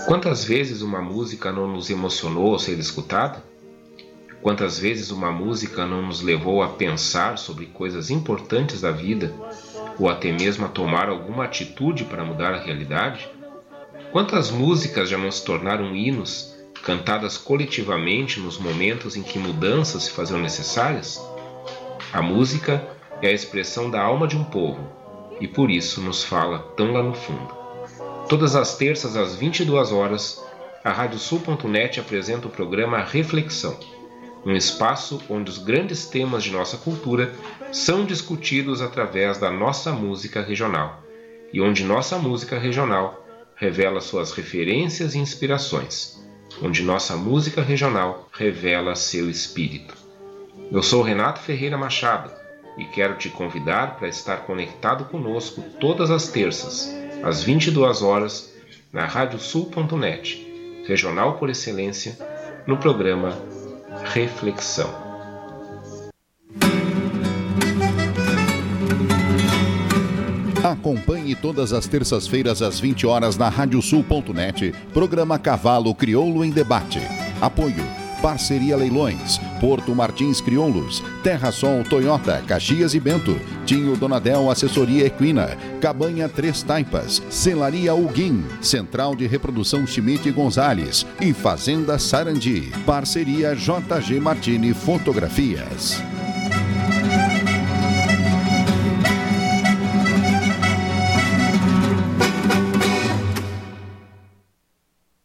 Quantas vezes uma música não nos emocionou ao ser escutada? Quantas vezes uma música não nos levou a pensar sobre coisas importantes da vida ou até mesmo a tomar alguma atitude para mudar a realidade? Quantas músicas já não se tornaram hinos, cantadas coletivamente nos momentos em que mudanças se faziam necessárias? A música é a expressão da alma de um povo e por isso nos fala tão lá no fundo. Todas as terças às 22 horas, a Radiosul.net apresenta o programa Reflexão, um espaço onde os grandes temas de nossa cultura são discutidos através da nossa música regional e onde nossa música regional revela suas referências e inspirações, onde nossa música regional revela seu espírito. Eu sou Renato Ferreira Machado e quero te convidar para estar conectado conosco todas as terças, às 22 horas, na radiosul.net, regional por excelência, no programa Reflexão. Acompanhe todas as terças-feiras às 20 horas na radiosul.net, programa Cavalo Crioulo em Debate. Apoio Parceria Leilões, Porto Martins Crioulos, Terra Sol Toyota, Caxias e Bento, Tinho Donadel Assessoria Equina, Cabanha Três Taipas, Celaria Uguim, Central de Reprodução Schmidt Gonzales e Fazenda Sarandi. Parceria JG Martini Fotografias.